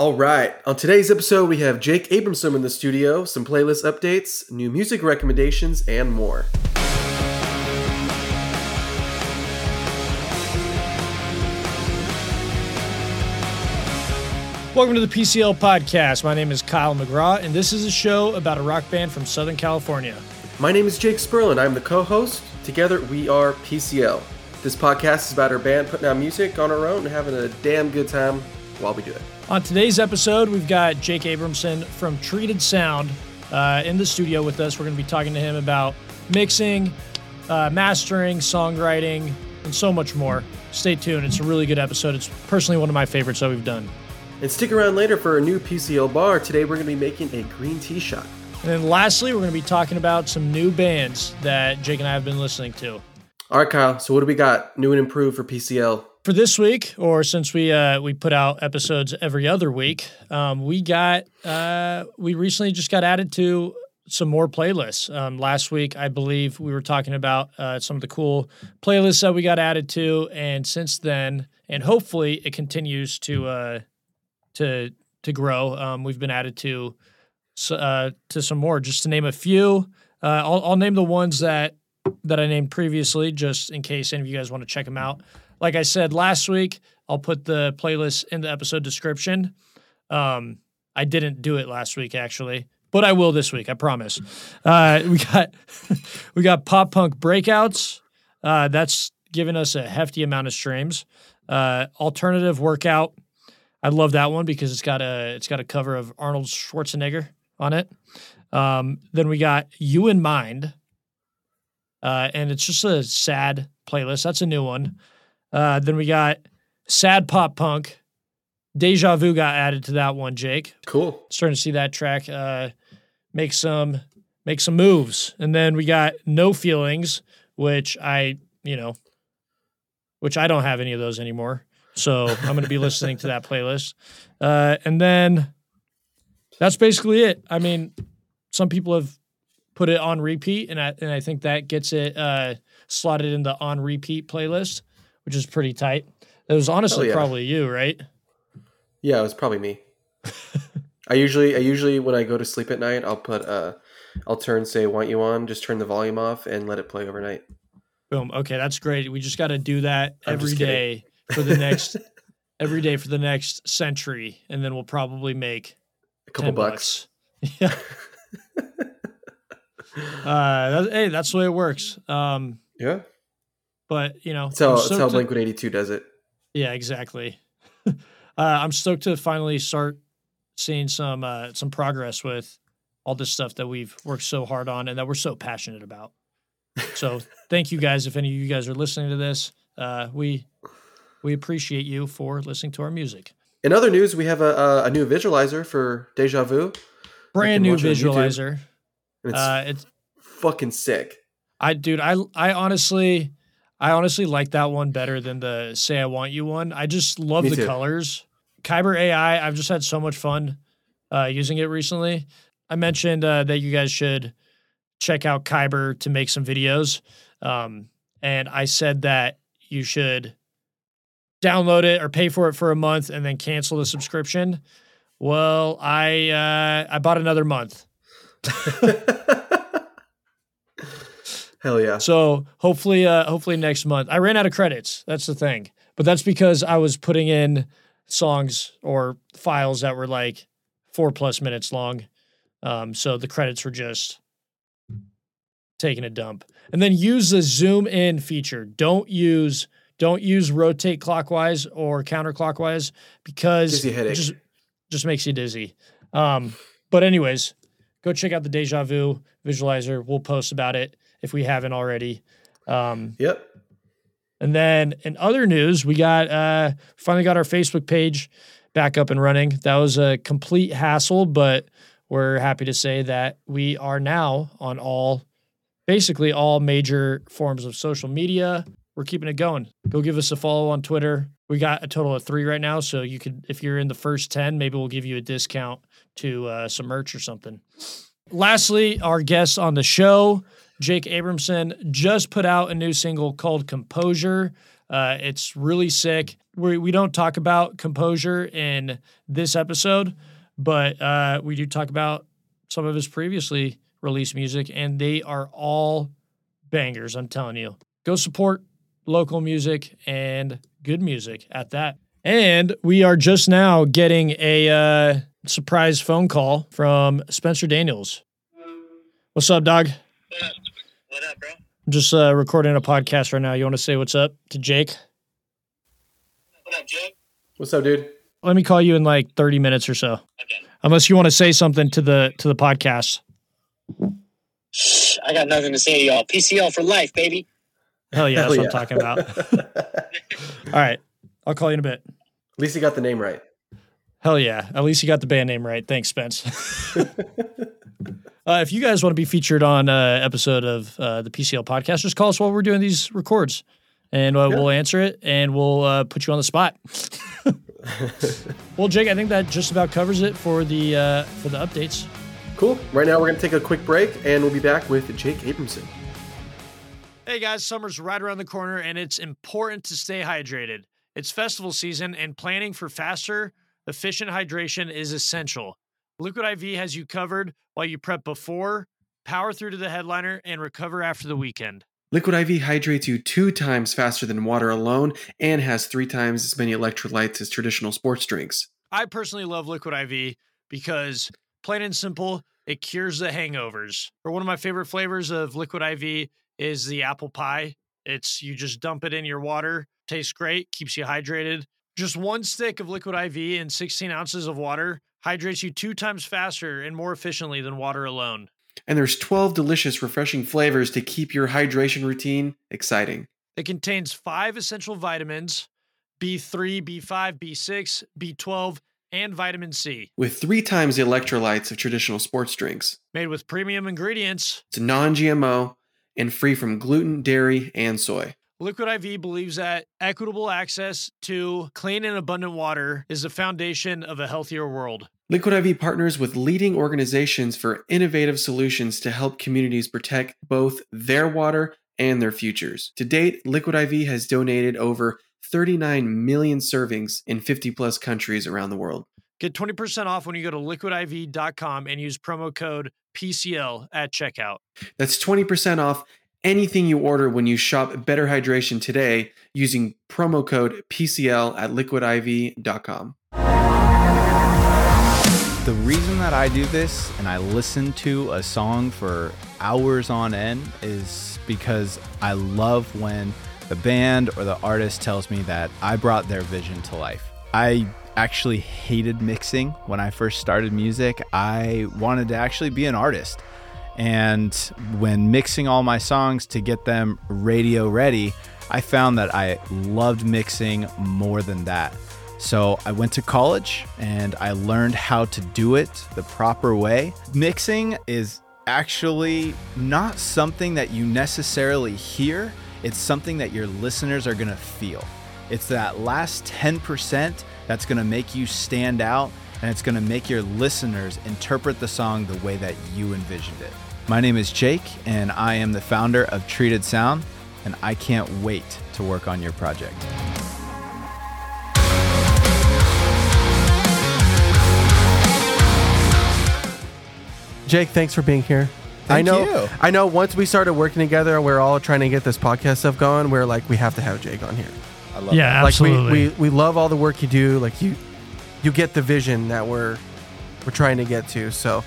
All right. On today's episode, we have Jake Abramson in the studio, some playlist updates, new music recommendations, and more. Welcome to the PCL podcast. My name is Kyle McGraw, and this is a show about a rock band from Southern California. My name is Jake Sperlin. I'm the co host. Together, we are PCL. This podcast is about our band putting out music on our own and having a damn good time while we do it. On today's episode, we've got Jake Abramson from Treated Sound uh, in the studio with us. We're going to be talking to him about mixing, uh, mastering, songwriting, and so much more. Stay tuned. It's a really good episode. It's personally one of my favorites that we've done. And stick around later for a new PCL bar. Today, we're going to be making a green tea shot. And then lastly, we're going to be talking about some new bands that Jake and I have been listening to. All right, Kyle. So, what do we got new and improved for PCL? For this week, or since we uh, we put out episodes every other week, um, we got uh, we recently just got added to some more playlists. Um, last week, I believe we were talking about uh, some of the cool playlists that we got added to, and since then, and hopefully, it continues to uh, to to grow. Um, we've been added to uh, to some more. Just to name a few, uh, I'll, I'll name the ones that that I named previously, just in case any of you guys want to check them out. Like I said last week, I'll put the playlist in the episode description. Um, I didn't do it last week actually, but I will this week. I promise. Uh, we got we got pop punk breakouts. Uh, that's given us a hefty amount of streams. Uh, alternative workout I love that one because it's got a it's got a cover of Arnold Schwarzenegger on it. Um, then we got You in Mind, uh, and it's just a sad playlist. That's a new one. Uh, then we got Sad Pop Punk. Deja Vu got added to that one, Jake. Cool. Starting to see that track uh, make some make some moves. And then we got No Feelings, which I you know, which I don't have any of those anymore. So I'm going to be listening to that playlist. Uh, and then that's basically it. I mean, some people have put it on repeat, and I, and I think that gets it uh, slotted in the on repeat playlist, which is pretty tight. It was honestly yeah. probably you, right? Yeah, it was probably me. I usually, I usually when I go to sleep at night, I'll put, uh, I'll turn say "Want You On," just turn the volume off and let it play overnight. Boom. Okay, that's great. We just got to do that every day for the next every day for the next century, and then we'll probably make a couple bucks. bucks. Yeah. uh, that, hey, that's the way it works. Um, yeah. But you know, that's how, that's how Blink One Eighty Two does it. Yeah, exactly. uh, I'm stoked to finally start seeing some uh, some progress with all this stuff that we've worked so hard on and that we're so passionate about. So thank you guys. If any of you guys are listening to this, uh, we we appreciate you for listening to our music. In other news, we have a, a new visualizer for Deja Vu. Brand new visualizer. It's, uh, it's fucking sick. I dude, I I honestly I honestly like that one better than the Say I Want You one. I just love Me the too. colors. Kaiber AI, I've just had so much fun uh, using it recently. I mentioned uh, that you guys should check out Kaiber to make some videos. Um, and I said that you should download it or pay for it for a month and then cancel the subscription. Well, I uh, I bought another month. Hell yeah! So hopefully, uh, hopefully next month. I ran out of credits. That's the thing, but that's because I was putting in songs or files that were like four plus minutes long. Um, so the credits were just taking a dump. And then use the zoom in feature. Don't use don't use rotate clockwise or counterclockwise because it just just makes you dizzy. Um, but anyways, go check out the Deja Vu visualizer. We'll post about it if we haven't already. Um, yep. And then in other news, we got uh, finally got our Facebook page back up and running. That was a complete hassle, but we're happy to say that we are now on all basically all major forms of social media we're keeping it going. Go give us a follow on Twitter. We got a total of three right now, so you could, if you're in the first ten, maybe we'll give you a discount to uh, some merch or something. Lastly, our guest on the show, Jake Abramson, just put out a new single called "Composure." Uh, it's really sick. We we don't talk about composure in this episode, but uh, we do talk about some of his previously released music, and they are all bangers. I'm telling you, go support local music and good music at that. And we are just now getting a uh, surprise phone call from Spencer Daniels. What's up, dog? Up? What up, bro? I'm just uh, recording a podcast right now. You want to say what's up to Jake? What up, Jake? What's up, dude? Let me call you in like 30 minutes or so. Okay. Unless you want to say something to the to the podcast. I got nothing to say to y'all. PCL for life, baby. Hell yeah, that's Hell what I'm talking about. All right. I'll call you in a bit. At least you got the name right. Hell yeah. At least you got the band name right. Thanks, Spence. uh, if you guys want to be featured on an episode of uh, the PCL podcast, just call us while we're doing these records and uh, Yeah. we'll answer it and we'll uh, put you on the spot. well, Jake, I think that just about covers it for the uh, for the updates. Cool. Right now, we're going to take a quick break, and we'll be back with Jake Abramson. Hey guys, summer's right around the corner and it's important to stay hydrated. It's festival season and planning for faster, efficient hydration is essential. Liquid IV has you covered while you prep before, power through to the headliner, and recover after the weekend. Liquid IV hydrates you two times faster than water alone and has three times as many electrolytes as traditional sports drinks. I personally love Liquid IV because, plain and simple, it cures the hangovers. Or one of my favorite flavors of Liquid IV is the apple pie. It's you just dump it in your water, tastes great, keeps you hydrated. Just one stick of Liquid IV and 16 ounces of water hydrates you two times faster and more efficiently than water alone. And there's 12 delicious, refreshing flavors to keep your hydration routine exciting. It contains five essential vitamins B3, B5, B6, B12, and vitamin C, With three times the electrolytes of traditional sports drinks. made with premium ingredients. It's non GMO and free from gluten, dairy, and soy. Liquid IV believes that equitable access to clean and abundant water is the foundation of a healthier world. Liquid IV partners with leading organizations for innovative solutions to help communities protect both their water and their futures. To date, Liquid IV has donated over 39 million servings in 50 plus countries around the world. Get 20% off when you go to liquidiv.com and use promo code PCL at checkout. That's 20% off anything you order when you shop Better Hydration today using promo code PCL at liquidiv.com. The reason that I do this and I listen to a song for hours on end is because I love when the band or the artist tells me that I brought their vision to life. I actually hated mixing when I first started music. I wanted to actually be an artist. And when mixing all my songs to get them radio ready, I found that I loved mixing more than that. So I went to college and I learned how to do it the proper way. Mixing is actually not something that you necessarily hear, it's something that your listeners are gonna feel. It's that last 10% that's gonna make you stand out and it's gonna make your listeners interpret the song the way that you envisioned it. My name is Jake and I am the founder of Treated Sound, and I can't wait to work on your project. Jake, thanks for being here. I know. you. I know. Once we started working together, we're all trying to get this podcast stuff going. We're like, we have to have Jake on here. I love Yeah, it. absolutely. Like we, we, we love all the work you do. Like you, you get the vision that we're we're trying to get to. So,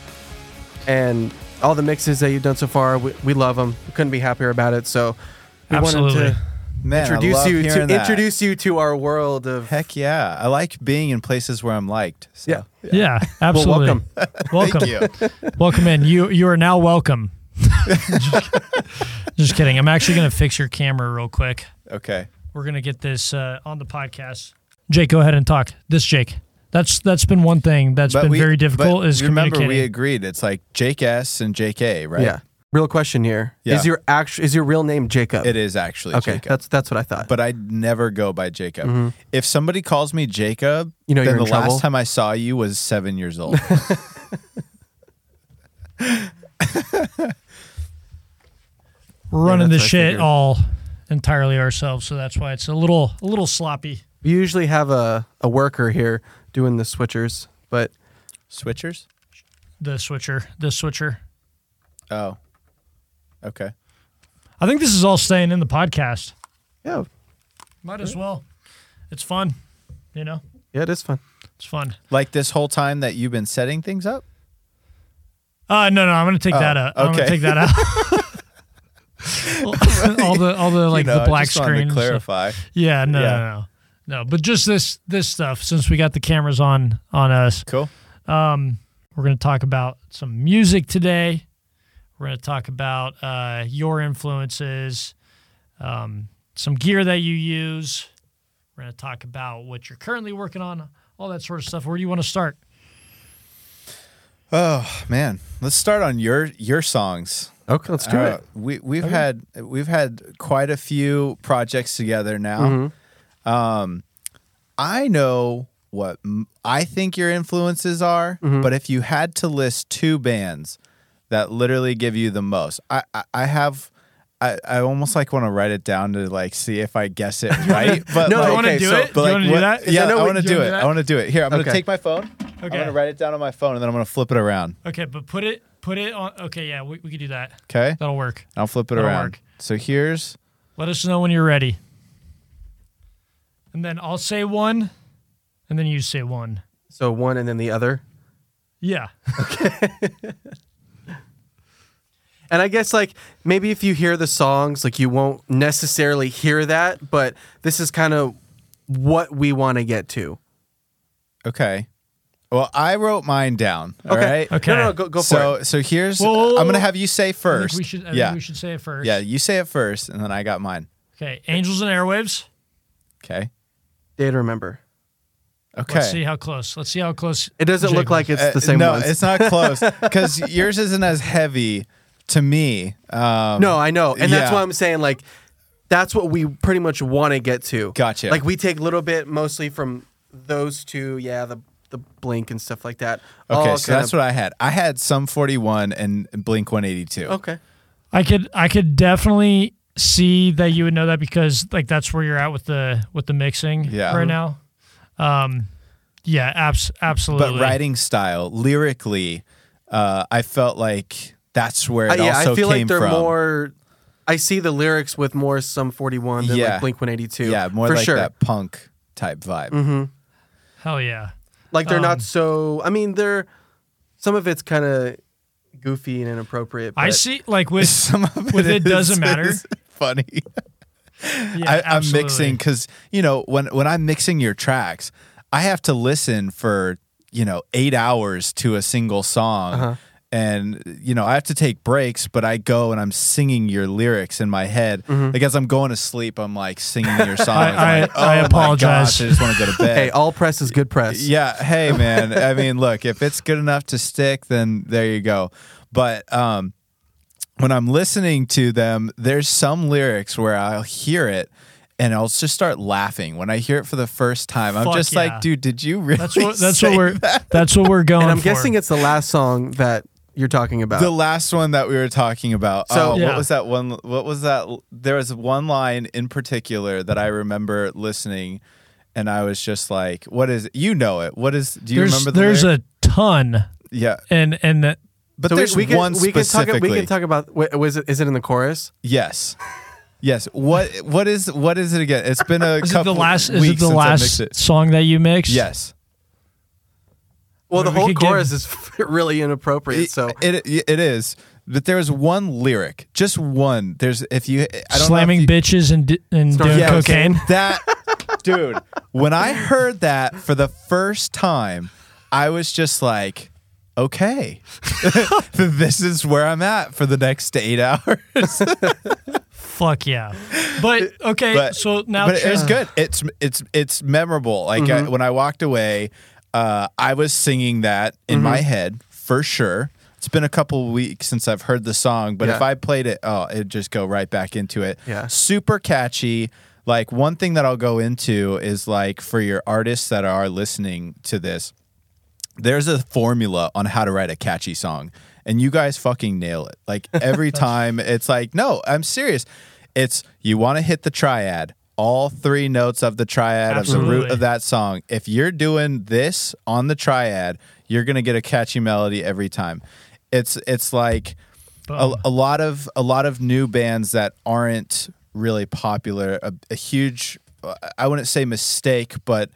and all the mixes that you've done so far, we, we love them. We couldn't be happier about it. So, we Absolutely. wanted to Man, I introduce love you to that. introduce you to our world of. Heck yeah. I like being in places where I'm liked. So. Yeah. Yeah, Well, absolutely. welcome. welcome. Thank you. welcome in. You you are now welcome. just, just kidding. I'm actually going to fix your camera real quick. Okay. We're going to get this uh, on the podcast. Jake, go ahead and talk. This Jake. That's that's been one thing that's been we- very difficult but is remember communicating. we agreed it's like Jake S and Jake A, right? Yeah. Real question here: Is Yeah. your actual is your real name Jacob? It is actually Okay, Jacob. that's that's what I thought. but I never go by Jacob. Mhm. If somebody calls me Jacob, You know then the trouble. last time I saw you was seven years old. We're running that's the shit all entirely ourselves, so that's why it's a little a little sloppy. We usually have a, a worker here doing the switchers, but Switchers? The switcher, the switcher. Oh. Okay. I think this is all staying in the podcast. yeah, Might as well. It's fun, you know. yeah, it is fun. It's fun. Like this whole time that you've been setting things up? Uh no, no, I'm gonna take that out. I'm gonna okay. take that out. all the all the like You know, the I black just wanted screen. To stuff. clarify. Yeah, no, Yeah. no, no, no. But just this this stuff since we got the cameras on on us. Cool. Um, we're gonna talk about some music today. We're gonna talk about uh, your influences, um, some gear that you use. We're gonna talk about what you're currently working on, all that sort of stuff. Where do you want to start? Oh man, let's start on your your songs. Okay, let's do Uh, it. We we've had we've had quite a few projects together now. Mm-hmm. Um, I know what m- I think your influences are, Mm-hmm. but if you had to list two bands that literally give you the most, I I, I have. I, I almost like want to write it down to like see if I guess it right. But No, like, you wanna okay, do so- it? But You like, wanna do that? Yeah, know I want to do it. do? I want to do it. Here, I'm gonna take my phone. Okay. I'm gonna write it down on my phone, and then I'm gonna flip it around. Okay, but put it put it on. Okay, yeah, we, we could do that. Okay, That'll work. I'll flip it That'll around. work. So here's Let us know when you're ready. And then I'll say one, and then you say one. So one and then the other. Yeah. Okay. and I guess like maybe if you hear the songs, like you won't necessarily hear that, but this is kind of what we want to get to. Okay. Well, I wrote mine down. All okay. right. Okay. No, no, no, go, go for so it. so here's Whoa, whoa, whoa, I'm gonna have you say I first. think we should. I yeah. think we should say it first. Yeah. You say it first, and then I got mine. Okay. Angels and Airwaves. Okay. Day to remember. Okay. Let's see how close. Let's see how close. It doesn't Jake look like it's Uh, the same no, ones. it's not close because yours isn't as heavy to me. Um, no, I know, and that's yeah. why I'm saying like that's what we pretty much want to get to. Gotcha. Like we take a little bit mostly from those two, yeah, the the blink and stuff like that. Okay, All so kinda- that's what I had. I had Sum 41 and Blink 182. Okay. I could. I could definitely see that you would know that because like that's where you're at with the with the mixing Yeah. right now. Um. Yeah. Abs- absolutely. But writing style, lyrically, uh, I felt like that's where Uh, it yeah, also I feel came like they're from. more. I see the lyrics with more Sum 41 than Yeah. like Blink 182. yeah, more for like sure. that punk type vibe. hmm Hell yeah. Like they're Um, not so. I mean, they're some of it's kind of goofy and inappropriate. But I see. Like with. Some of With it is- doesn't matter. Is funny. Yeah, I, I'm mixing because you know when when I'm mixing your tracks, I have to listen for you know eight hours to a single song. Uh-huh. And you know I have to take breaks, but I go and I'm singing your lyrics in my head. Like as I'm going to sleep, I'm like singing your songs. I'm Mm-hmm. I- like, I oh my apologize. gosh, I just want to go to bed. Hey, all press is good press. Yeah. Hey, man. I mean, look, if it's good enough to stick, then there you go. But um, when I'm listening to them, there's some lyrics where I'll hear it and I'll just start laughing when I hear it for the first time. I'm just yeah. like, dude, did you really? That's what. That's say what we're. that? That's what we're going. and I'm for. guessing it's the last song that you're talking about. The last one that we were talking about. So- oh, Yeah. what was that one? What was that? There was one line in particular that I remember listening, and I was just like, "What is? It? You know it? What is? Do you there's remember the? there's lyric? a ton, yeah, and and that- but so there's we, we can, one we can talk. specifically. We can talk about. wait, Was it? Is it in the chorus? Yes. Yes. What what is what is it again? It's been a is it couple the last? Is it the since I mixed last it. song that you mixed? Yes. Well, the We whole could give- chorus is really inappropriate. So it it is. But there's one lyric, just one. There's if you I don't know if slamming you- bitches and di- and doing Yes, cocaine. That dude, when I heard that for the first time, I was just like, okay, this is where I'm at for the next eight hours. Fuck yeah! But okay, But- so now but it was Chad- good. It's it's it's memorable. Like I, when I walked away, uh, I was singing that in my head for sure. It's been a couple weeks since I've heard the song, but if I played it, oh, it'd just go right back into it. Yeah. super catchy. Like one thing that I'll go into is like for your artists that are listening to this, there's a formula on how to write a catchy song and you guys fucking nail it like every time it's like no i'm serious It's you want to hit the triad, all three notes of the triad of the root of that song. If you're doing this on the triad, you're gonna get a catchy melody every time. It's it's like a, a lot of a lot of new bands that aren't really popular. A, a huge, uh, I wouldn't say mistake, but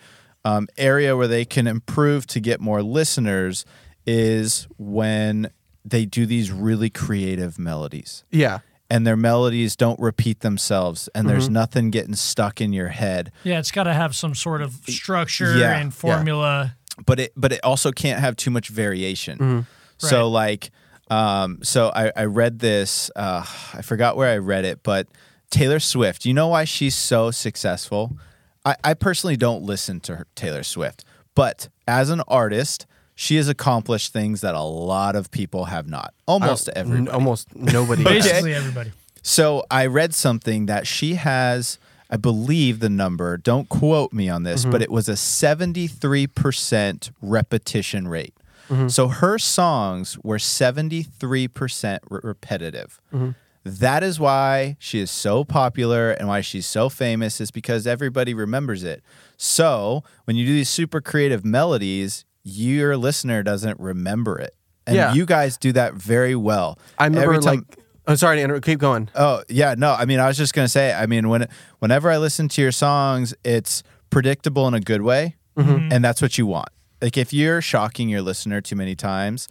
um, area where they can improve to get more listeners is when they do these really creative melodies Yeah. and their melodies don't repeat themselves and Mm-hmm. there's nothing getting stuck in your head Yeah, it's got to have some sort of structure Yeah, and formula. but it but it also can't have too much variation. Mm-hmm. So like um so I, I read this uh I forgot where I read it, but Taylor Swift, you know why she's so successful? I, I personally don't listen to her, Taylor Swift, but as an artist, she has accomplished things that a lot of people have not. Almost uh, I everybody. n- Almost nobody. Basically, everybody. So I read something that she has, I believe the number, don't quote me on this, mm-hmm. but it was a 73% repetition rate. Mm-hmm. So her songs were 73% re- repetitive. Mm-hmm. That is why she is so popular and why she's so famous is because everybody remembers it. So when you do these super creative melodies, your listener doesn't remember it. And Yeah. you guys do that very well. I remember Every time- like. I'm sorry to interrupt. Keep going. Oh yeah, no. I mean, I was just gonna say. I mean, when whenever I listen to your songs, it's predictable in a good way, mm-hmm. and that's what you want. Like if you're shocking your listener too many times,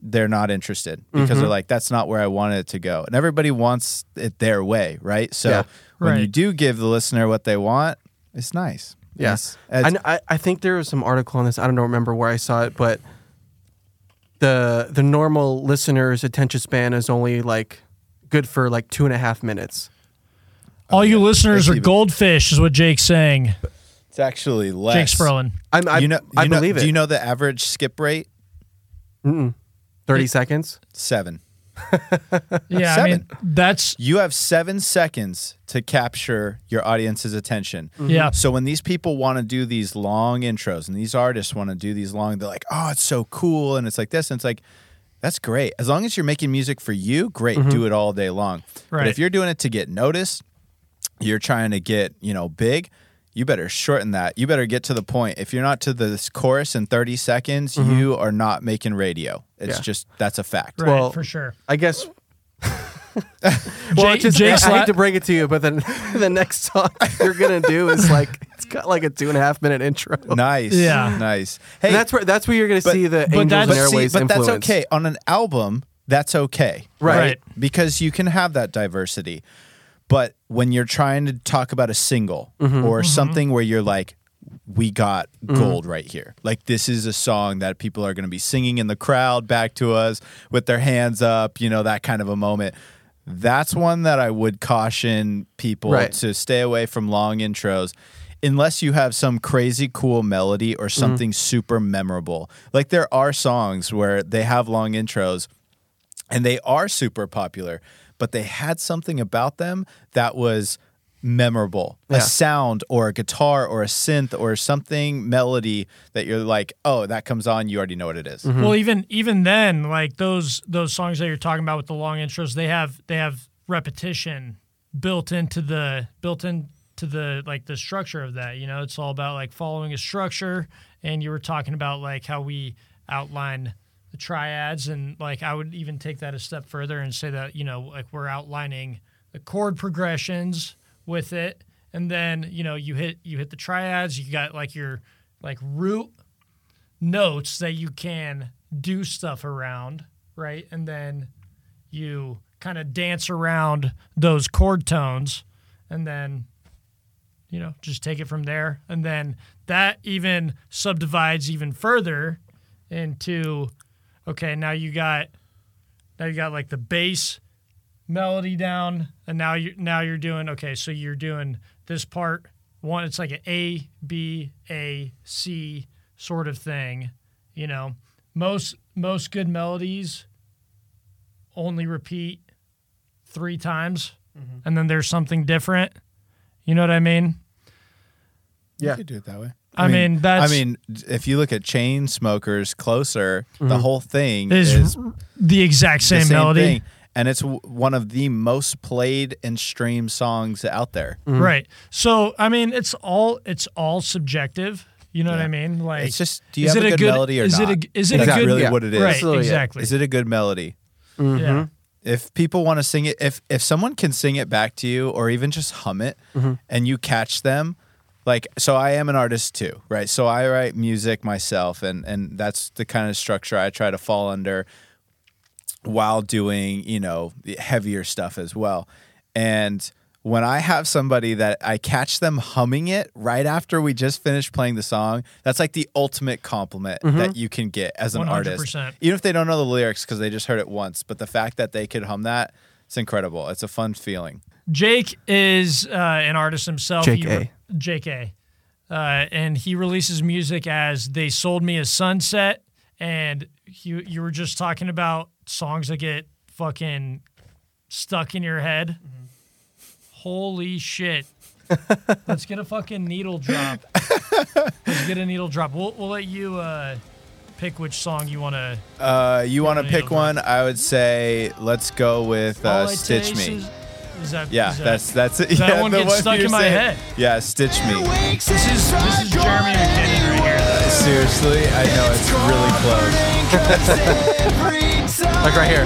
they're not interested because they're mm-hmm. like, "That's not where I wanted it to go." And everybody wants it their way, right? So Yeah. when you do give the listener what they want, it's nice. Yes. It's- I, I, I think there was some article on this. I don't know, remember where I saw it, but the the normal listener's attention span is only like good for like two and a half minutes. All you listeners It's are even- goldfish, is what Jake's saying. It's actually less. Jake Sperlin. I'm, I, you know, I you know- believe it. Do you know the average skip rate? Mm-mm. Thirty seconds. Seven. Yeah, I Seven. mean that's You have seven seconds to capture your audience's attention. Mm-hmm. yeah. So when these people want to do these long intros and these artists want to do these long, they're like, oh, it's so cool. And it's like this. And it's like, that's great. As long as you're making music for you, great. Mm-hmm. Do it all day long. But Right. if you're doing it to get noticed, you're trying to get, you know, big, you better shorten that. You better get to the point. If you're not to this chorus in 30 seconds, mm-hmm. you are not making radio. It's Yeah. just, that's a fact. Right, Well, for sure. I guess. well, Jake- it's just, Jake's I, I hate to break it to you, but then the next song you're gonna do is like it's got like a two and a half minute intro. Nice. Yeah. Nice. Hey, And that's where that's where you're gonna but- see the but Angels that's- and but, see, but influence. that's okay. On an album, that's okay. Right. Right. Because you can have that diversity. But when you're trying to talk about a single Mm-hmm. or something where you're like, we got gold right here. Like this is a song that people are going to be singing in the crowd back to us with their hands up, you know, that kind of a moment. That's one that I would caution people Right. to stay away from long intros unless you have some crazy cool melody or Mm-hmm. something super memorable. Like there are songs where they have long intros and they are super popular, but they had something about them that was memorable. Yeah. A sound or a guitar or a synth or something melody that you're like, "Oh, that comes on, you already know what it is." Mm-hmm. Well, even even then, like those those songs that you're talking about with the long intros, they have they have repetition built into the built into the like the structure of that. You know, it's all about like following a structure. And you were talking about like how we outline triads, and like I would even take that a step further and say that you know like we're outlining the chord progressions with it, and then you know you hit you hit the triads. You got like your like root notes that you can do stuff around, right? And then you kind of dance around those chord tones and then you know, just take it from there. And then that even subdivides even further into okay, now you got now you got like the bass melody down and now you now you're doing okay, so you're doing this part one it's like an A B A C sort of thing, you know. Most most good melodies only repeat 3 times mm-hmm. and then there's something different. You know what I mean? Yeah. You could do it that way. I mean, that's- I mean, if you look at chain smokers closer, the mm-hmm. whole thing Is is, the exact the same, melody. thing. and it's w- one of the most played and streamed songs out there. Mm-hmm. Right. So I mean, it's all it's all subjective. You know what I mean? Like, It's just, do you is have it a good, melody or is not? It a, is it That's a good? really yeah. what it is. Right. Absolutely. Exactly. Is it a good melody? Mm-hmm. Yeah. if people want to sing it if if someone can sing it back to you or even just hum it mm-hmm. and you catch them like so i am an artist too right? So i write music myself and and that's the kind of structure i try to fall under while doing you know heavier stuff as well. And when i have somebody that i catch them humming it right after we just finished playing the song that's like the ultimate compliment that you can get as an artist. 100%. even if they don't know the lyrics because they just heard it once but the fact that they could hum that it's incredible. It's a fun feeling Jake is uh, an artist himself. Jake He- A. Jake A. Uh, and he releases music as "They Sold Me a Sunset," and you you were just talking about songs that get fucking stuck in your head. Holy shit! Let's get a fucking needle drop. Let's get a needle drop. We'll we'll let you uh, pick which song you want to. uh, you want to pick needle one i would say let's go with uh, stitch me Is, is that yeah is that- that's that's it that yeah, one the gets stuck in my saying. head. yeah stitch me This is this is Jeremy McKinnon right here. Though. seriously i know it's really close Like right here.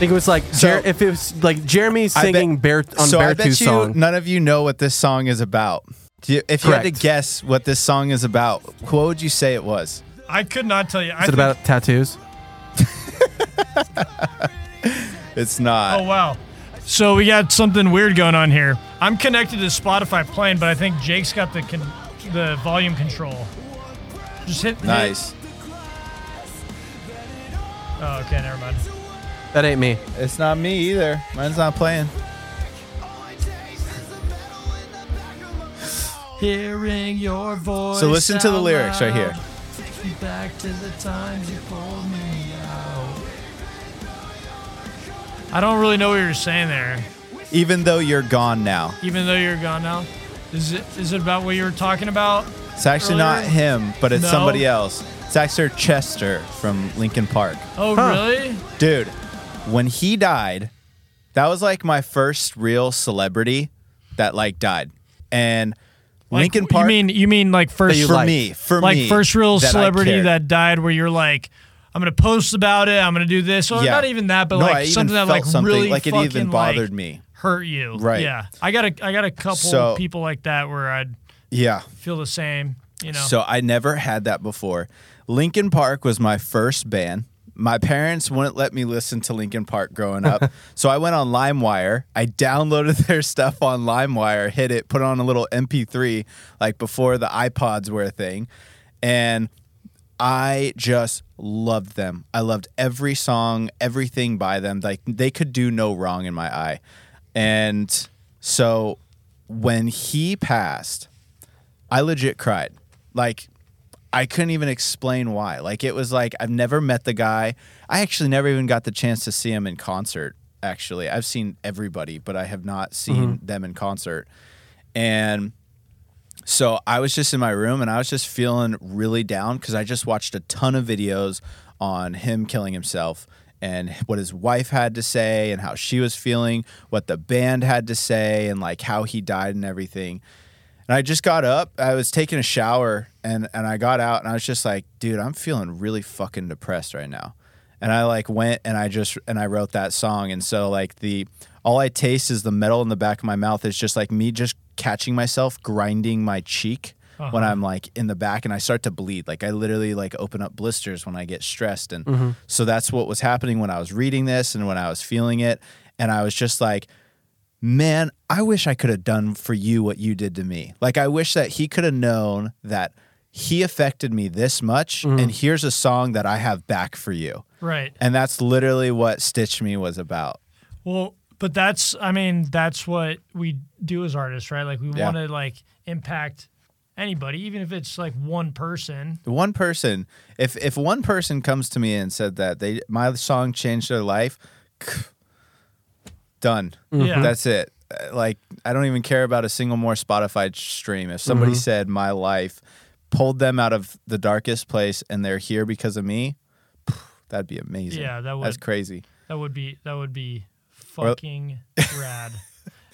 Think it was like So- Jer- if it was like Jeremy I bet- singing Bear on so I Beartooth bet you song. none of you know what this song is about Do you, if you had to Correct. guess what this song is about what would you say it was I could not tell you. I Is it think- about tattoos? it's not Oh wow! So we got something weird going on here. I'm connected to Spotify playing, but I think Jake's got the con- the volume control. Just hit. hit- nice Oh, okay, never mind. That ain't me. it's not me either mine's not playing Hearing your voice. So listen to the lyrics right here. loud. Back to the times you pulled me out. I don't really know what you're saying there. even though you're gone now Even though you're gone now, is it is it about what you were talking about? It's actually not him, but it's No. somebody else. It's actually Chester from Linkin Park. Oh, Huh. really? Dude, when he died, that was like my first real celebrity that like died. And Like, Linkin Park You mean you mean like first for me, for like me, first real that celebrity that died where you're like I'm gonna post about it. I'm gonna do this, or Yeah. not even that, but No, like something that like something, really like it fucking, even bothered like, me. hurt you. Right. Yeah. I got a I got a couple So- people like that where I'd Yeah. feel the same. You know. So I never had that before. Linkin Park was my first band. My parents wouldn't let me listen to Linkin Park growing up. so I went on LimeWire. I downloaded their stuff on LimeWire, hit it, put on a little MP3 like before the iPods were a thing. And I just loved them. I loved every song, everything by them. Like they could do no wrong in my eye. And so when he passed, I legit cried. Like I couldn't even explain why. Like it was like I've never met the guy. I actually never even got the chance to see him in concert. Actually, I've seen everybody, but I have not seen mm-hmm. them in concert. And so I was just in my room and I was just feeling really down because I just watched a ton of videos on him killing himself and what his wife had to say and how she was feeling, what the band had to say, and like how he died and everything. And I just got up, I was taking a shower and, and I got out and I was just like, dude, I'm feeling really fucking depressed right now. And I like went and I just and I wrote that song. And so like the all I taste is the metal in the back of my mouth It's just like me just catching myself grinding my cheek when uh-huh. I'm like in the back and I start to bleed. Like I literally like open up blisters when I get stressed. And mm-hmm. so that's what was happening when I was reading this and when I was feeling it. And I was just like, man, I wish I could have done for you what you did to me. Like, I wish that he could have known that he affected me this much. Mm-hmm. And here's a song that I have back for you. right. And that's literally what Stitch Me was about. Well, But that's, I mean, that's what we do as artists, right? Like we Yeah. want to like impact anybody, even if it's like one person. one person if if one person comes to me and said that they my song changed their life done. Mm-hmm. Yeah. that's it. Uh, like i don't even care about a single more spotify stream. If somebody mm-hmm. said my life pulled them out of the darkest place and they're here because of me that'd be amazing. Yeah, that that's would- crazy. That would be that would be Well- fucking rad.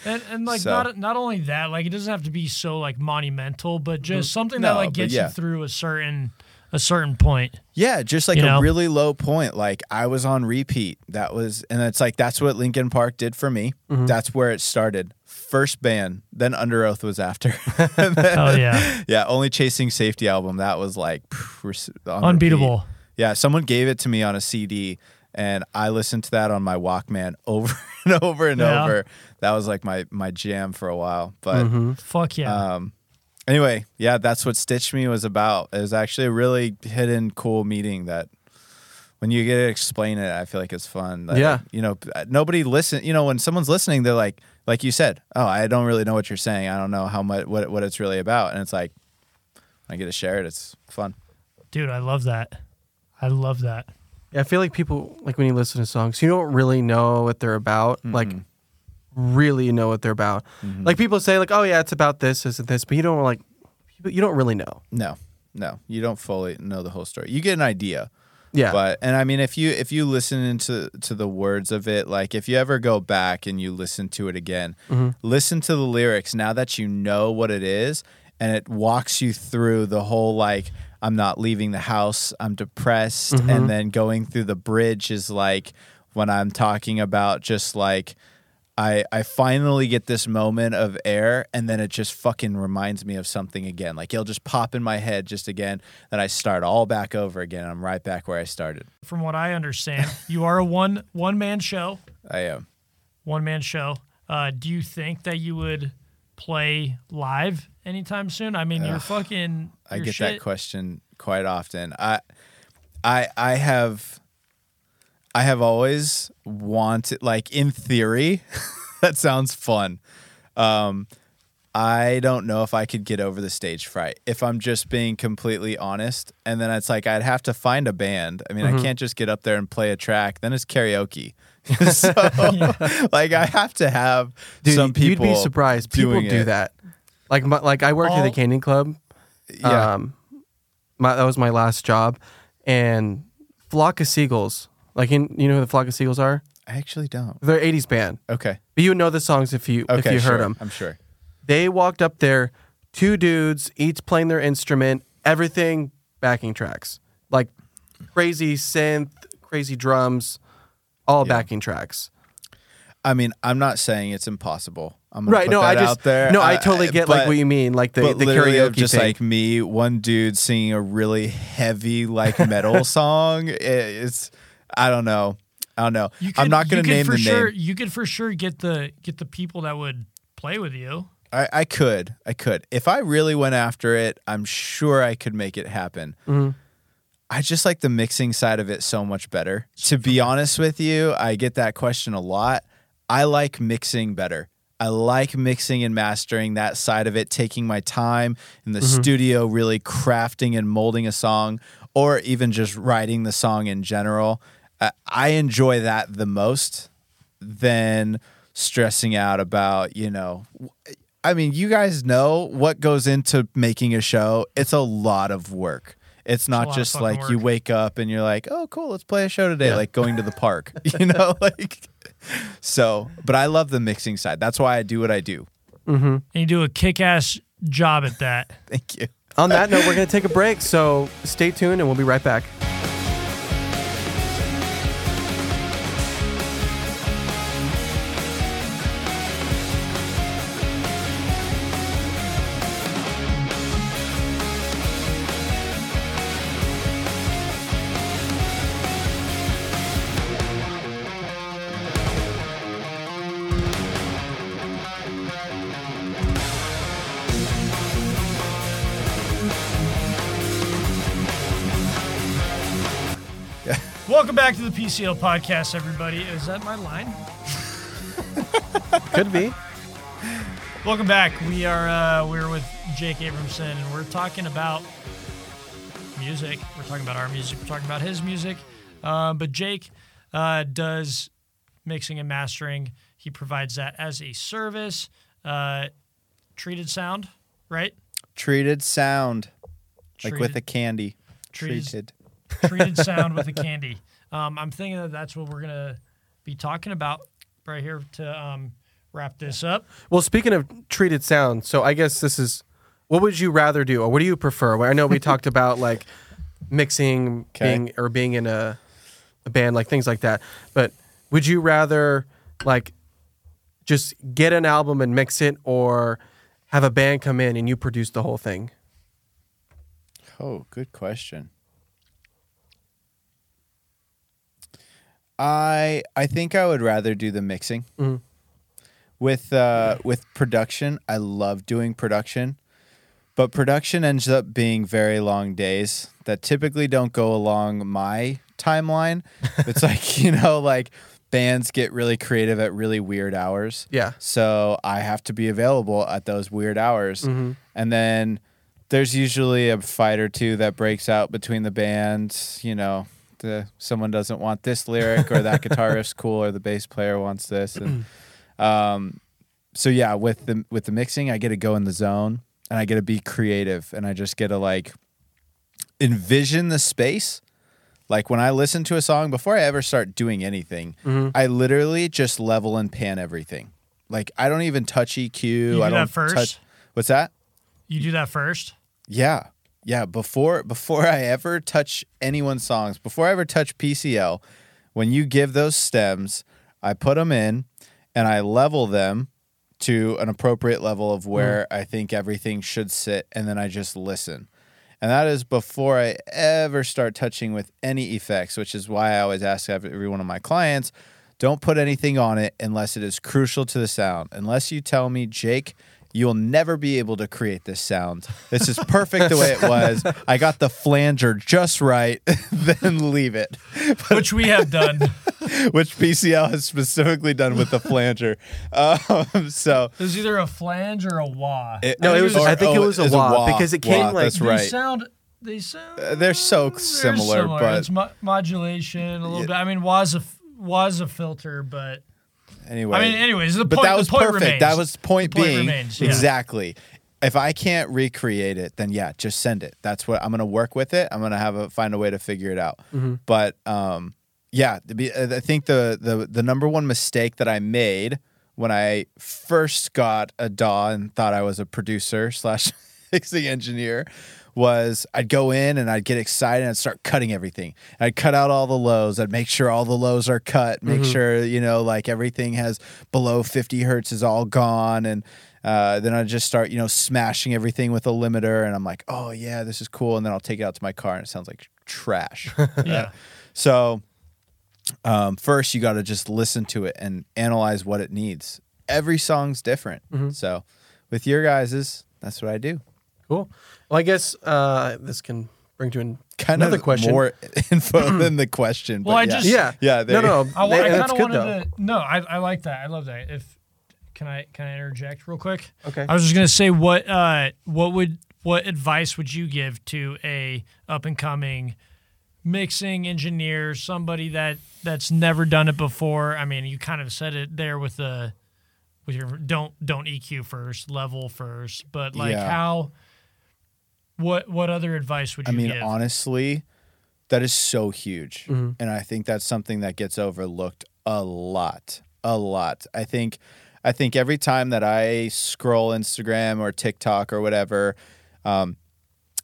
And, and like So- not not only that, like it doesn't have to be so like monumental, but just mm-hmm. something No, that like but gets yeah. you through a certain a certain point. Yeah, just like You a really low point. Like I was on repeat. That was, and it's like that's what Linkin Park did for me. That's where it started. First band, then Underoath was after. Then- Oh yeah, yeah, only Chasing Safety album. That was like phew, we're s- on repeat. unbeatable. Yeah, someone gave it to me on a CD, and I listened to that on my Walkman over and over and Yeah. over. That was like my my jam for a while. But Fuck yeah. um, anyway, yeah, that's what Stitch Me was about. It was actually a really hidden, cool meeting that when you get to explain it, I feel like it's fun. Like, Yeah. You know, uh, nobody listen. You know, when someone's listening, they're like, like you said, oh, I don't really know what you're saying. I don't know how much what what it's really about. And it's like, I get to share it. It's fun. Dude, I love that. I love that. Yeah, I feel like people like when you listen to songs, you don't really know what they're about. Like mm-hmm. Really know what they're about. Mm-hmm. Like people say like, "Oh yeah, it's about this, this, and this," but you don't like you don't really know. No, no, you don't fully know the whole story. You get an idea. Yeah. But and I mean if you if you listen into to the words of it, like if you ever go back and you listen to it again, mm-hmm. listen to the lyrics now that you know what it is and it walks you through the whole like I'm not leaving the house, I'm depressed and mm-hmm. then going through the bridge is like when I'm talking about just like I I finally get this moment of air and then it just fucking reminds me of something again. Like it'll just pop in my head just again that I start all back over again. I'm right back where I started. From what I understand, you are a one one man show. I am. One man show. Uh, do you think that you would play live anytime soon? I mean, you're fucking. I get shit- that question quite often. I I I have I have always wanted like in theory that sounds fun. Um I don't know if I could get over the stage fright if I'm just being completely honest. And then it's like I'd have to find a band. I mean, Mm-hmm. I can't just get up there and play a track. Then it's karaoke. so like I have to have Dude, some people you'd be surprised. People do it. that. Like my, like I worked at the Canyon Club. Yeah. Um, my, that was my last job, and Flock of Seagulls. Like in, you know who the Flock of Seagulls are? I actually don't. They're '80s band, Okay. but you would know the songs if you Okay. if you sure. heard them. I'm sure. They walked up there, two dudes, each playing their instrument, everything backing tracks, like crazy synth, crazy drums, all backing tracks. I mean, I'm not saying it's impossible. I'm gonna Right? put No, that I just out there. no, I totally get like but- what you mean, like the but the literally karaoke just thing. like me, one dude singing a really heavy like metal song. It- It's I don't know. I don't know. You I'm not going to could name for the sure, name. You could for sure get the get the people that would play with you. I, I could. I could. If I really went after it, I'm sure I could make it happen. Mm-hmm. I just like the mixing side of it so much better. To be honest with you, I get that question a lot. I like mixing better. I like mixing and mastering that side of it, taking my time in the studio, really crafting and molding a song, or even just writing the song in general. Uh, I enjoy that the most than stressing out about, you know, I mean, you guys know what goes into making a show. It's a lot of work. It's not lot just fucking like you wake up and you're like, "Oh, cool, let's play a show today," like going to the park, you know, like so, but I love the mixing side. That's why I do what I do. And you do a kick ass job at that. Thank you. On that note, we're going to take a break, so stay tuned and we'll be right back. Welcome back to the PCL podcast, everybody. Is that my line? Could be. Welcome back. We are uh, we're with Jake Abramson, and we're talking about music. We're talking about our music. We're talking about his music. Uh, but Jake uh, does mixing and mastering. He provides that as a service. Uh, treated sound, right? Treated sound, like with a candy. treated, Treated. Treated sound with a candy. Um, I'm thinking that that's what we're gonna be talking about right here to um, wrap this up. Well, speaking of treated sound, so I guess this is what would you rather do, or what do you prefer? I know we talked about like mixing, Okay. being or being in a, a band, like things like that. But would you rather like just get an album and mix it, or have a band come in and you produce the whole thing? Oh, good question. I I think I would rather do the mixing. Mhm. With uh with production, I love doing production. But production ends up being very long days that typically don't go along my timeline. it's like, you know, like bands get really creative at really weird hours. Yeah. So I have to be available at those weird hours. Mm-hmm. And then there's usually a fight or two that breaks out between the bands. You know, the someone doesn't want this lyric or that guitar riff's cool or the bass player wants this. And um, so yeah, with the with the mixing, I get to go in the zone and I get to be creative and I just get to like envision the space. Like when I listen to a song before I ever start doing anything, Mhm. I literally just level and pan everything. Like I don't even touch EQ. You do I don't that first? touch. What's that? You do that first. Yeah. Yeah, before before I ever touch anyone's songs, before I ever touch PCL, when you give those stems, I put them in and I level them to an appropriate level of hmm. where I think everything should sit and then I just listen. And that is before I ever start touching with any effects, which is why I always ask every one of my clients, don't put anything on it unless it is crucial to the sound. Unless you tell me, Jake, you'll never be able to create this sound. This is perfect the way it was. I got the flanger just right, then leave it. which we have done. Which PCL has specifically done with the flanger. Um, so It was either a flange or a wah. it, No, it was- I think it was a it's wah, because it came like- that's they right. sound. They sound. Uh, they're so similar, but- it's mo- modulation a little bit. I mean, wah's a f- wah's a filter, but anyway, I mean, anyways, the but point. that was the point perfect. Remains. That was point The point being remains, yeah. exactly. If I can't recreate it, then yeah, just send it. That's what I'm gonna work with it. I'm gonna have a find a way to figure it out. But um, yeah, I think the the the number one mistake that I made when I first got a DAW and thought I was a producer slash mixing engineer was I'd go in and I'd get excited and I'd start cutting everything. I'd cut out all the lows. I'd make sure all the lows are cut. Make sure you know like everything has below 50 hertz is all gone and. Uh, then I just start, you know, smashing everything with a limiter, and I'm like, "Oh yeah, this is cool." And then I'll take it out to my car, and it sounds like trash. Yeah. So, um, first you got to just listen to it and analyze what it needs. Every song's different. So, with your guys's, that's what I do. Cool. Well, I guess uh, this can bring to an Kind another of question. more info than the question. Well, I yeah. just- yeah. Yeah, there No, no. I, wa- I kind of good wanted though. to. No, I, I like that. I love that. If can I can I interject real quick? Okay. I was just gonna say what uh what would what advice would you give to a up and coming mixing engineer, somebody that that's never done it before? I mean, you kind of said it there with the with your don't don't EQ first, level first, but like Yeah. how what what other advice would you? Give? I mean, give? honestly, that is so huge. Mm-hmm. And I think that's something that gets overlooked a lot. A lot. I think I think every time that I scroll Instagram or TikTok or whatever, um,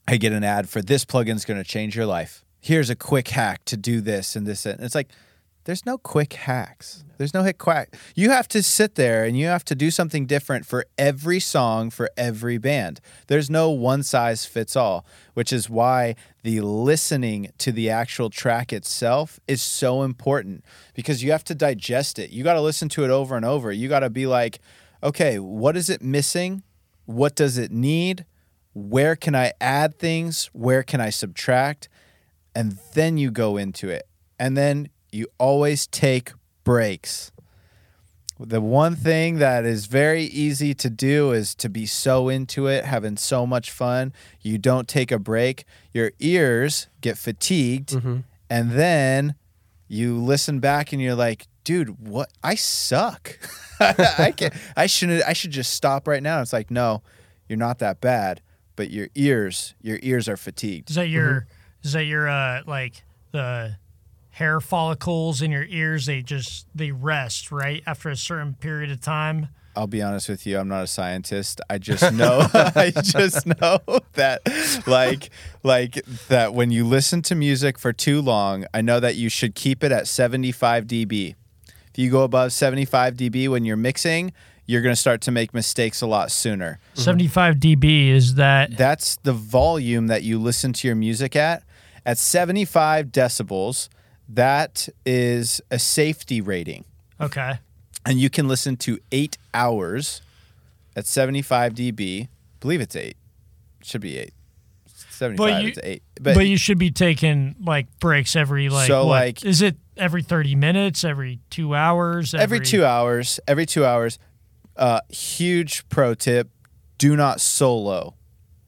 I get an ad for this plugin's going to change your life. Here's a quick hack to do this and this and it's like there's no quick hacks. There's no hit quack. You have to sit there and you have to do something different for every song for every band. There's no one size fits all, which is why the listening to the actual track itself is so important because you have to digest it. You got to listen to it over and over. You got to be like, okay, what is it missing? What does it need? Where can I add things? Where can I subtract? And then you go into it. And then you always take breaks. The one thing that is very easy to do is to be so into it, having so much fun. You don't take a break. Your ears get fatigued, Mm-hmm. and then you listen back and you're like, dude, what? I suck. I can I shouldn't. I should just stop right now. It's like, no, you're not that bad, but your ears, your ears are fatigued. Is that your is that your uh like the hair follicles in your ears? They just they rest right after a certain period of time. I'll be honest with you, I'm not a scientist. I just know I just know that like like that when you listen to music for too long, I know that you should keep it at 75 dB. If you go above 75 dB when you're mixing, you're going to start to make mistakes a lot sooner. Mm-hmm. Seventy five dB is that That's the volume that you listen to your music at. At 75 decibels, that is a safety rating. okay? and you can listen to eight hours at 75 dB. believe it's eight. It should be eight. 75 you- it's eight. But, you should be taking like breaks every like So, what? like- is it every thirty minutes? Every two hours? every two hours, every two hours. Uh, huge pro tip: do not solo.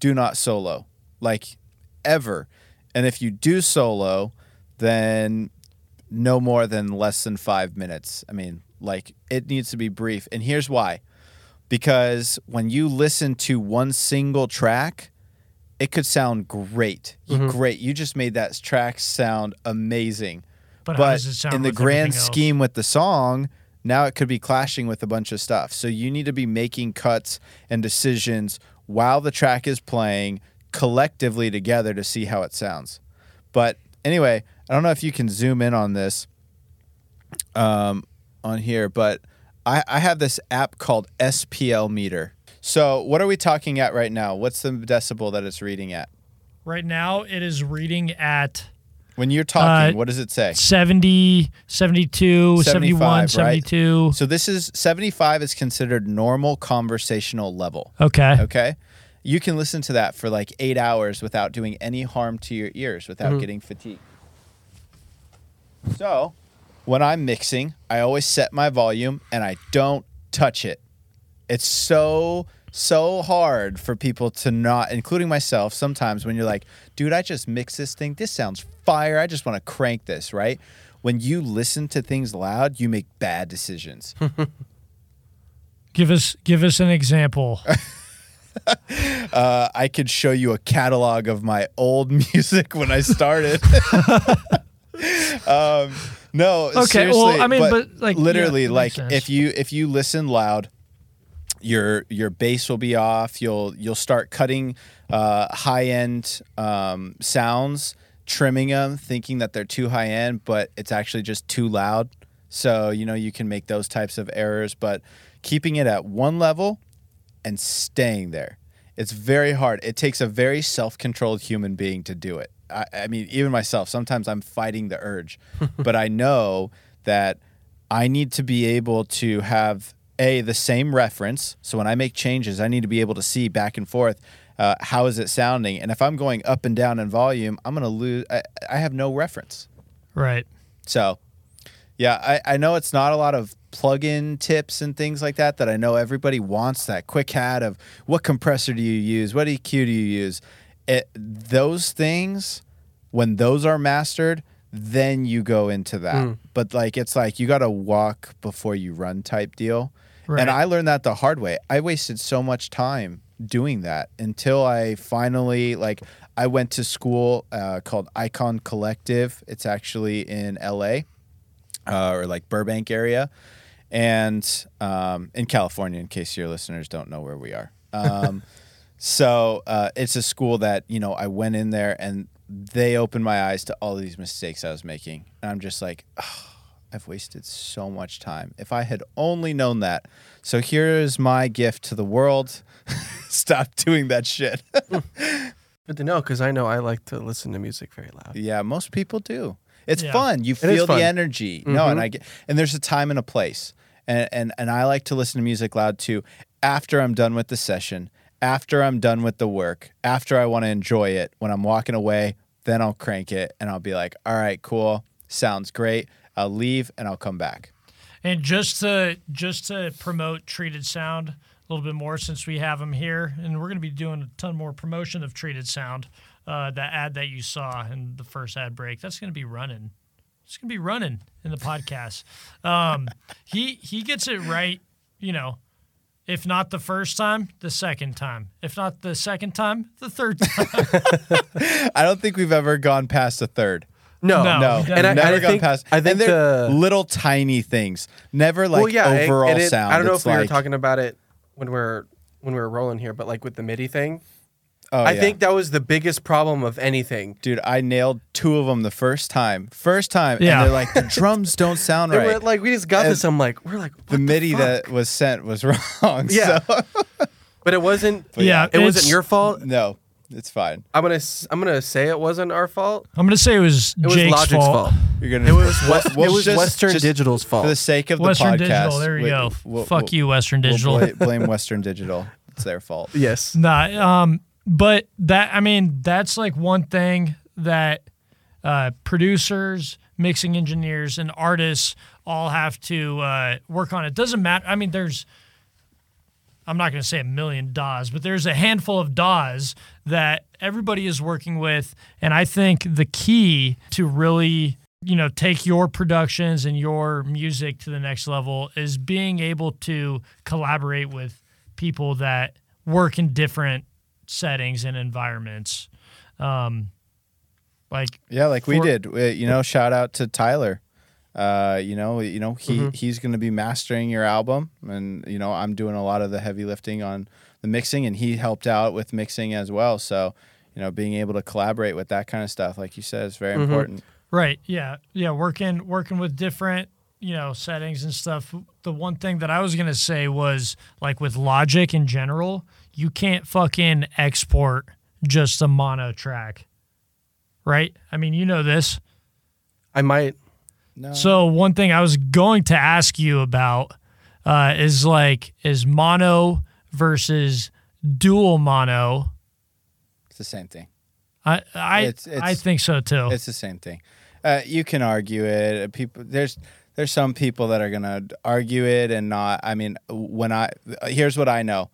Do not solo, like ever. And if you do solo, then no more than less than five minutes. I mean, like it needs to be brief. And here's why: because when you listen to one single track, it could sound great. You, Great, you just made that track sound amazing. But, but how does it sound in the grand scheme with the song now it could be clashing with a bunch of stuff. So you need to be making cuts and decisions while the track is playing collectively together to see how it sounds. But anyway i don't know if you can zoom in on this um, on here but I, I have this app called spl meter so what are we talking at right now what's the decibel that it's reading at Right now, it is reading at when you're talking Uh, what does it say 70, 72, 71, 75, right? 72. So this is 75 is considered normal conversational level. Okay. Okay. You can listen to that for like eight hours without doing any harm to your ears, without getting fatigued. So when I'm mixing, I always set my volume and I don't touch it. It's so, so hard for people to not, including myself, sometimes when you're like, dude, I just mix this thing. This sounds fire. I just want to crank this, right? When you listen to things loud, you make bad decisions. Give us give us an example. uh, I could show you a catalog of my old music when I started. Um, no, Okay, well, I mean, but, like, literally, yeah, like if you if you listen loud, your your bass will be off. You'll you'll start cutting uh, high end um, sounds, trimming them, thinking that they're too high end, but it's actually just too loud. So you know you can make those types of errors, but keeping it at one level and staying there. It's very hard. It takes a very self controlled human being to do it. I, I mean, even myself, sometimes I'm fighting the urge, but I know that I need to be able to have a the same reference. So when I make changes, I need to be able to see back and forth. Uh, how is it sounding? And if I'm going up and down in volume, I'm going to lose. I, I have no reference. right. So, yeah, I, I know it's not a lot of plug-in tips and things like that that I know everybody wants that quick hat of what compressor do you use, what EQ do you use. It, those things, when those are mastered, then you go into that. But like it's like you got to walk before you run type deal. Right. And I learned that the hard way. I wasted so much time doing that until I finally like I went to school uh, called Icon Collective. It's actually in LA uh, or like Burbank area, and um, in California. In case your listeners don't know where we are, um, so uh, it's a school that you know I went in there and they opened my eyes to all these mistakes I was making, and I'm just like. "Oh, I've wasted so much time. If I had only known that. So here is my gift to the world. Stop doing that shit. Good to know because I know I like to listen to music very loud. Yeah, most people do. It's Yeah. fun. You feel fun. the energy. No, and Mhm. I get and there's a time and a place. And and and I like to listen to music loud too after I'm done with the session, after I'm done with the work, after I want to enjoy it. When I'm walking away, then I'll crank it and I'll be like, "All right, cool. Sounds great." I'll leave and I'll come back. And just to just to promote Treated Sound a little bit more, since we have them here, and we're going to be doing a ton more promotion of Treated Sound. Uh, that ad that you saw in the first ad break, that's going to be running. It's going to be running in the podcast. Um, he he gets it right, you know. If not the first time, the second time. If not the second time, the third time. I don't think we've ever gone past a third. No, No. No, And I- never I gone think- past. I think and they're the- little tiny things, never like well, yeah, overall and it- sound. I don't know It's if we were talking about it when we're when we were rolling here, but like with the MIDI thing, Oh, I yeah. think that was the biggest problem of anything. dude, I nailed two of them the first time. First time, Yeah. and they're like the drums don't sound They right. were like, we just got And this. I'm like, we're like, what the MIDI fuck? that was sent was wrong. Yeah. so- but it wasn't. yeah, it wasn't your fault. no, it's fine. I'm gonna s- I'm gonna say it wasn't our fault. I'm going to say it was It was Jake's Logic's fault. fault. You're gonna. It was West, we'll it was just- Western just Digital's fault For the sake of Western the podcast, Digital. There you we- go. we'll- Fuck we'll- you, Western we'll Digital. blame Western Digital. It's their fault. yes. Nah, um, but that I mean, that's like one thing that uh, producers, mixing engineers, and artists all have to uh, work on. It doesn't matter. I mean, there's I'm not going to say a million DAWs, but there's a handful of DAWs that everybody is working with, and I think the key to really you know take your productions and your music to the next level is being able to collaborate with people that work in different settings and environments. Um, like Yeah, like we did. You know, shout out to Tyler. Uh, you know, you know he Mm-hmm. he's going to be mastering your album, and you know I'm doing a lot of the heavy lifting on the mixing, and he helped out with mixing as well. So, you know, being able to collaborate with that kind of stuff, like you said, is Mm-hmm. very important. Right. Yeah. Yeah. Working working with different you know settings and stuff. The one thing that I was gonna say was like with Logic in general, you can't fucking export just a mono track. Right. I mean, you know this. I might. No, So one thing I was going to ask you about uh, is like is mono versus dual mono. it's the same thing. I I It's- I think so too. It's the same thing. Uh, you can argue it. People, there's there's some people that are gonna argue it and not. I mean, when I here's what I know.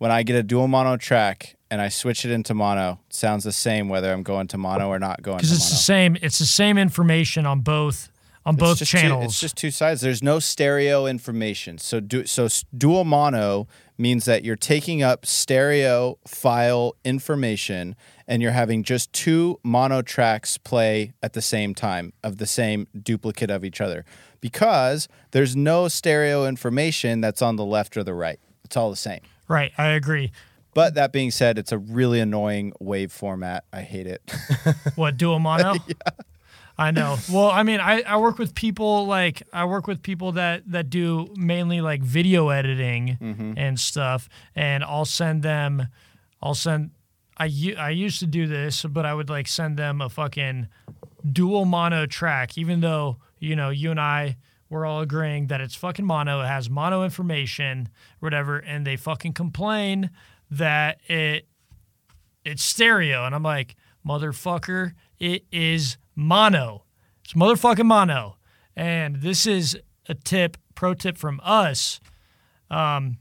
When I get a dual mono track and I switch it into mono, it sounds the same whether I'm going to mono or not going to because mono. it's the same it's the same information on both on It's both just two- channels. it's just two sides. There's no stereo information. So du- so dual mono means that you're taking up stereo file information and you're having just two mono tracks play at the same time of the same duplicate of each other because there's no stereo information that's on the left or the right. It's all the same. Right, I agree. But that being said, it's a really annoying wave format. I hate it. What dual mono? I know. Well, I mean, I, I work with people like I work with people that that do mainly like video editing Mm-hmm. and stuff, and I'll send them. I'll send. I I used to do this, but I would like send them a fucking dual mono track, even though you know you and I we're all agreeing that it's fucking mono. It has mono information, whatever, and they fucking complain that it it's stereo. And I'm like, motherfucker, it is mono. It's motherfucking mono. And this is a tip, pro tip from us. Um,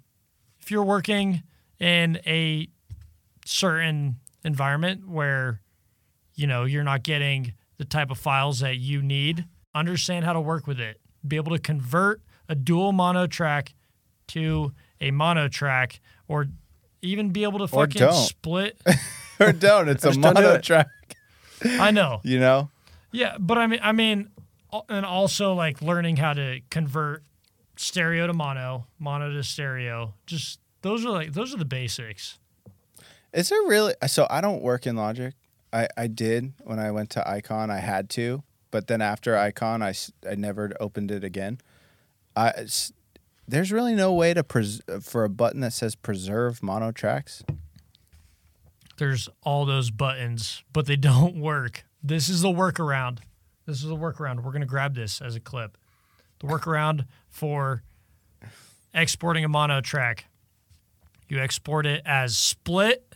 if you're working in a certain environment where, you know, you're not getting the type of files that you need, understand how to work with it. Be able to convert a dual mono track to a mono track or even be able to Or fucking don't. split. or don't. It's a Just don't mono it. track. I know. You know. Yeah, but I mean, I mean, and also like learning how to convert stereo to mono, mono to stereo. Just those are like those are the basics. Is there really? So I don't work in Logic. I, I did when I went to Icon. I had to, but then after Icon, I, I never opened it again. I there's really no way to pres- for a button that says preserve mono tracks. There's all those buttons, but they don't work. This is the workaround. This is the workaround. We're gonna grab this as a clip. The workaround for exporting a mono track. You export it as split.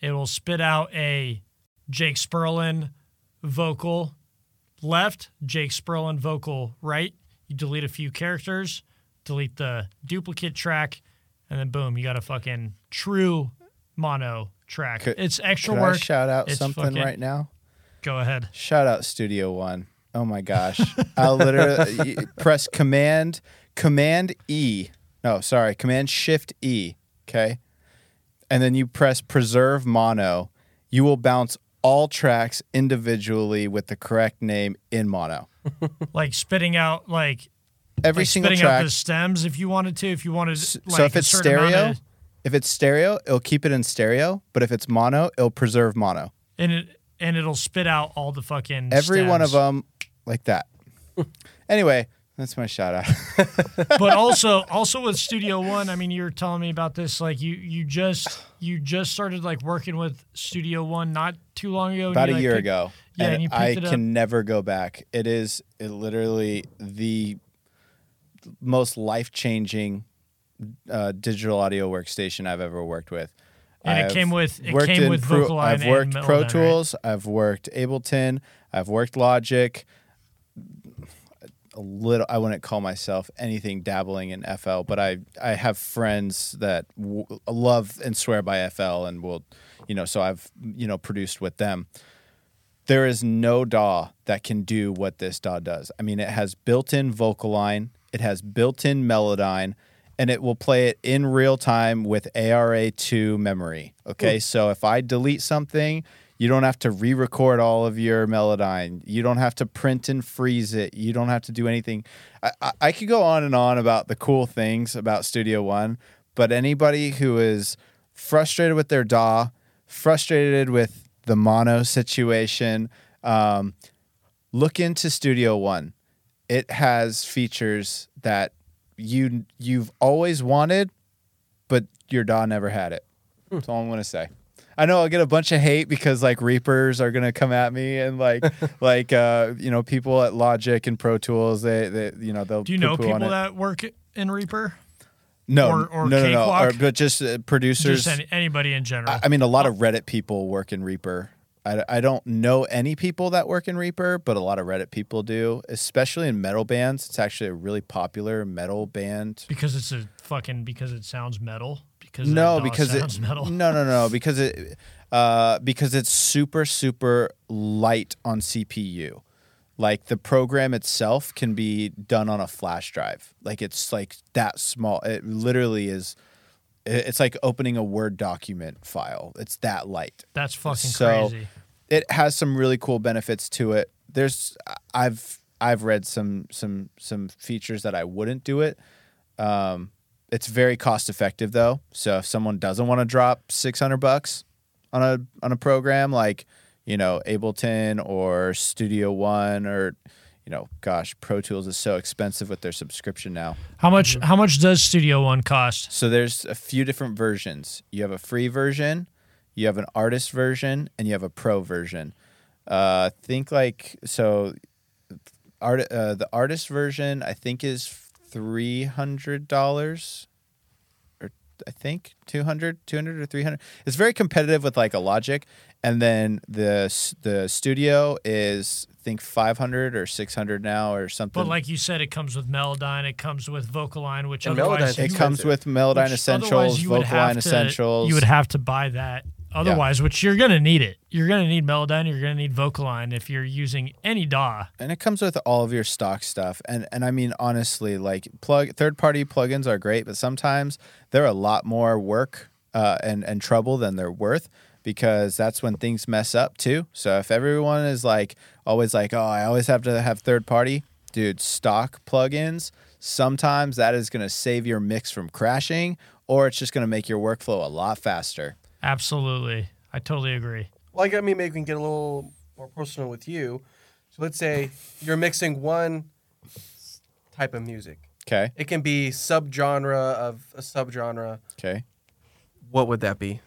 It will spit out a Jake Sperlin vocal left, Jake Sperlin vocal right. You delete a few characters, delete the duplicate track, and then boom, you got a fucking true mono track. Could- it's extra Could work. I shout out It's something fucking- right now? Go ahead. Shout out Studio One. Oh my gosh. I'll literally press Command Command E. No, sorry, Command Shift E. Okay. And then you press preserve mono. You will bounce all tracks individually with the correct name in mono. Like spitting out like, Every like single spitting out track. the stems if you wanted to. If you wanted, like, so if it's stereo, of- if it's stereo, it'll keep it in stereo. But if it's mono, it'll preserve mono. and it and it'll spit out all the fucking Every one of them like that. anyway, that's my shout out. but also also with Studio One, I mean, you were telling me about this. Like you you just you just started like working with Studio One not too long ago. about a like, year picked- ago. Yeah, and and you I it can never go back. It is it literally the most life changing uh, digital audio workstation I've ever worked with. And it I've came with- it came with Pro- I've and worked Pro Melodyne, right? Tools. I've worked Ableton. I've worked Logic. A little. I wouldn't call myself anything dabbling in FL, but I I have friends that w- love and swear by FL and will, you know. So I've you know produced with them there is no DAW that can do what this DAW does. I mean, it has built-in VocAlign, it has built-in Melodyne, and it will play it in real time with ARA2 memory. Okay, so if I delete something, you don't have to re-record all of your Melodyne. You don't have to print and freeze it. You don't have to do anything. I, I, I could go on and on about the cool things about Studio One, but anybody who is frustrated with their DAW, frustrated with the mono situation, um, look into Studio One. It has features that you you've always wanted, but your DAW never had it. That's all I'm gonna say. I know I'll get a bunch of hate because like Reapers are gonna come at me and like like uh, you know people at Logic and Pro Tools they they you know they'll Do you know poo-poo on people it. that work in Reaper? no or- or no no no Cakewalk? or, but just uh, producers Just any, anybody in general. I, I mean, a lot of Reddit people work in Reaper. I, I don't know any people that work in Reaper, but a lot of Reddit people do, especially in metal bands. It's actually a really popular metal band. because it's a fucking because it sounds metal. Because No, because it metal. no no no because it uh, because it's super super light on CPU. Like the program itself can be done on a flash drive. Like it's like that small. It literally is. It's like opening a Word document file. It's that light. That's fucking So- crazy. it has some really cool benefits to it. There's I've I've read some some some features that I wouldn't do it. Um, it's very cost effective though. So if someone doesn't want to drop six hundred bucks on a on a program like you know Ableton or Studio One or you know gosh Pro Tools is so expensive with their subscription now. How much? How much does Studio One cost? So there's a few different versions. You have a free version, you have an artist version, and you have a pro version. Uh, think like so. Art uh, the artist version I think is three hundred dollars, or I think 200, 200 or three hundred. It's very competitive with like a Logic, and then the the studio is I think five hundred or six hundred now or something. But like you said, it comes with Melodyne. It comes with VocAlign, which And otherwise Melodyne's you it comes with Melodyne Essentials, otherwise you VocAlign to- Essentials. You would have to buy that otherwise, which you're gonna need it. You're gonna need Melodyne. You're gonna need VocAlign if you're using any DAW. and it comes with all of your stock stuff and and i mean honestly like plug third party plugins are great but sometimes they're a lot more work uh, and and trouble than they're worth because that's when things mess up too so if everyone is like always like oh i always have to have third party dude stock plugins sometimes that is going to save your mix from crashing or it's just going to make your workflow a lot faster Absolutely, I totally agree. Like, I mean, maybe we can get a little more personal with you. So let's say you're mixing one type of music. okay It can be subgenre of a subgenre. okay What would that be?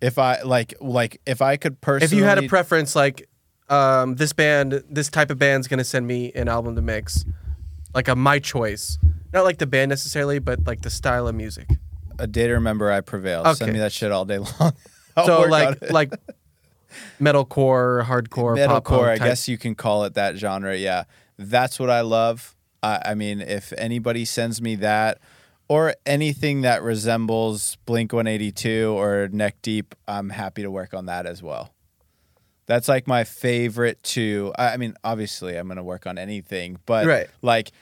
if i like like if i could personally If you had a preference, like um, this band, this type of band's gonna send me an album to mix, like a my choice, not like the band necessarily, but like the style of music. A day to remember I prevail. Send me that shit all day long. So like like metalcore, hardcore, metalcore, I type- guess you can call it that genre. Yeah, that's what I love. I, I mean, if anybody sends me that or anything that resembles Blink 182 or Neck Deep, I'm happy to work on that as well. That's like my favorite to. I I mean, obviously, I'm gonna work on anything, but Right. like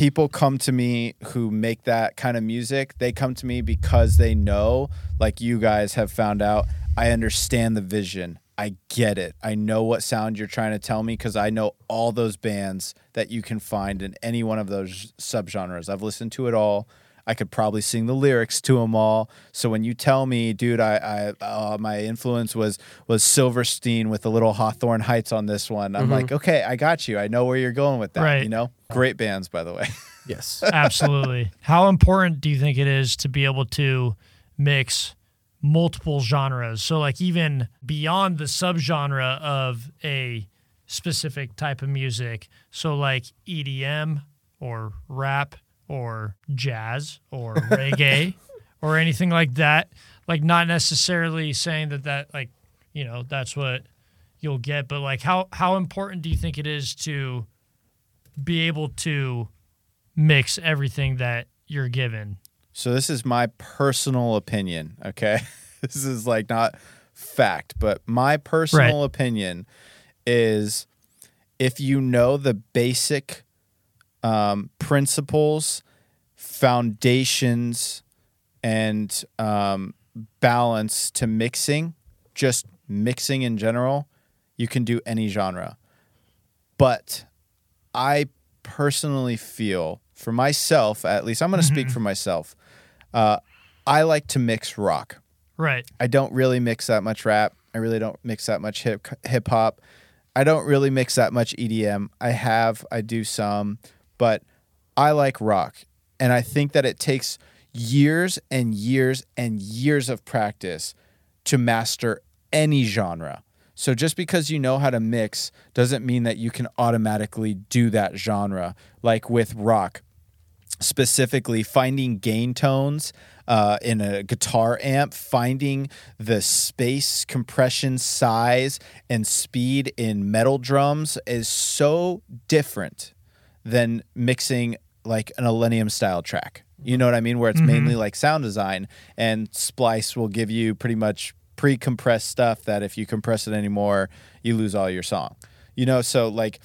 people come to me who make that kind of music. They come to me because they know, like you guys have found out, I understand the vision. I get it. I know what sound you're trying to tell me because I know all those bands that you can find in any one of those subgenres. I've listened to it all. I could probably sing the lyrics to them all. So when you tell me, dude, I, I uh, my influence was was Silverstein with a little Hawthorne Heights on this one, I'm like, okay, I got you. I know where you're going with that. Right. You know, great bands, by the way. Yes. Absolutely. How important do you think it is to be able to mix multiple genres? So, like, even beyond the subgenre of a specific type of music. So, like EDM or rap or jazz or reggae or anything like that. Like, not necessarily saying that that, like, you know, that's what you'll get, but like, how, how important do you think it is to be able to mix everything that you're given. So this is my personal opinion, okay? this is like not fact, but my personal Right. opinion is if you know the basic um, principles, foundations, and um, balance to mixing, just mixing in general, you can do any genre. But I personally feel, for myself at least, I'm going to speak for myself. Uh, I like to mix rock. Right. I don't really mix that much rap. I really don't mix that much hip hip hop. I don't really mix that much EDM. I have, I do some, but I like rock. And I think that it takes years and years and years of practice to master any genre. So just because you know how to mix doesn't mean that you can automatically do that genre. Like with rock, specifically finding gain tones uh, in a guitar amp, finding the space, compression, size, and speed in metal drums is so different than mixing like an Millennium style track. You know what I mean? Where it's mainly like sound design, and Splice will give you pretty much pre compressed stuff that if you compress it anymore, you lose all your song. You know, so like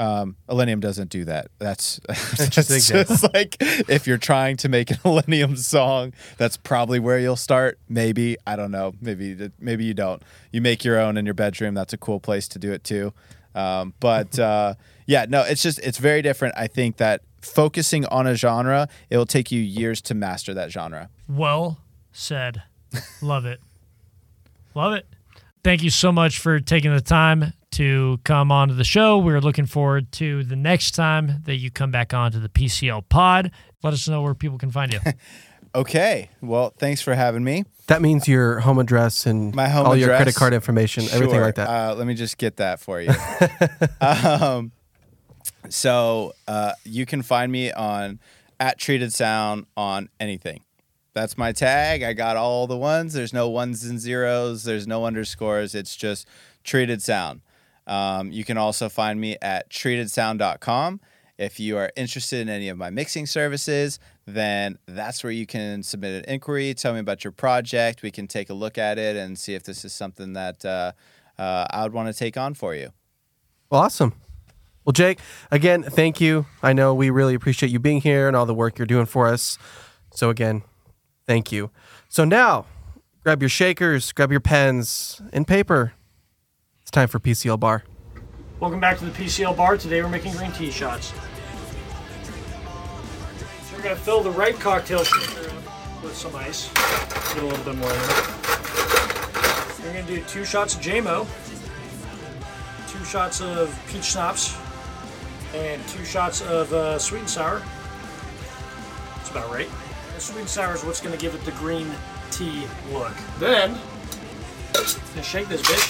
um, Millennium doesn't do that. That's, that's just like if you're trying to make an Millennium song, that's probably where you'll start. Maybe I don't know. Maybe maybe you don't. You make your own in your bedroom. That's a cool place to do it too. Um, but uh, yeah, no, it's just it's very different. I think that focusing on a genre, it will take you years to master that genre. Well said. Love it. Love it. Thank you so much for taking the time to come onto the show. We're looking forward to the next time that you come back onto the PCL pod. Let us know where people can find you. Okay, well, thanks for having me. That means your home address and My home all your address? credit card information, everything like that. Uh, let me just get that for you. um, so uh, you can find me on at Treated Sound on anything. That's my tag. I got all the ones. There's no ones and zeros. There's no underscores. It's just Treated Sound. Um, you can also find me at treatedsound.com. If you are interested in any of my mixing services, then that's where you can submit an inquiry. Tell me about your project. We can take a look at it and see if this is something that uh, uh, I would want to take on for you. Well, awesome. Well, Jake, again, thank you. I know we really appreciate you being here and all the work you're doing for us. So, again, thank you. So, now grab your shakers, grab your pens and paper. It's time for PCL Bar. Welcome back to the PCL bar. Today we're making green tea shots. We're to fill the right cocktail shaker up with some ice. Get a little bit more in it. We're going to do two shots of JMO, two shots of peach schnapps, and two shots of uh, sweet and sour. That's about right. The sweet and sour is what's going to give it the green tea look. Then, gonna shake this bitch.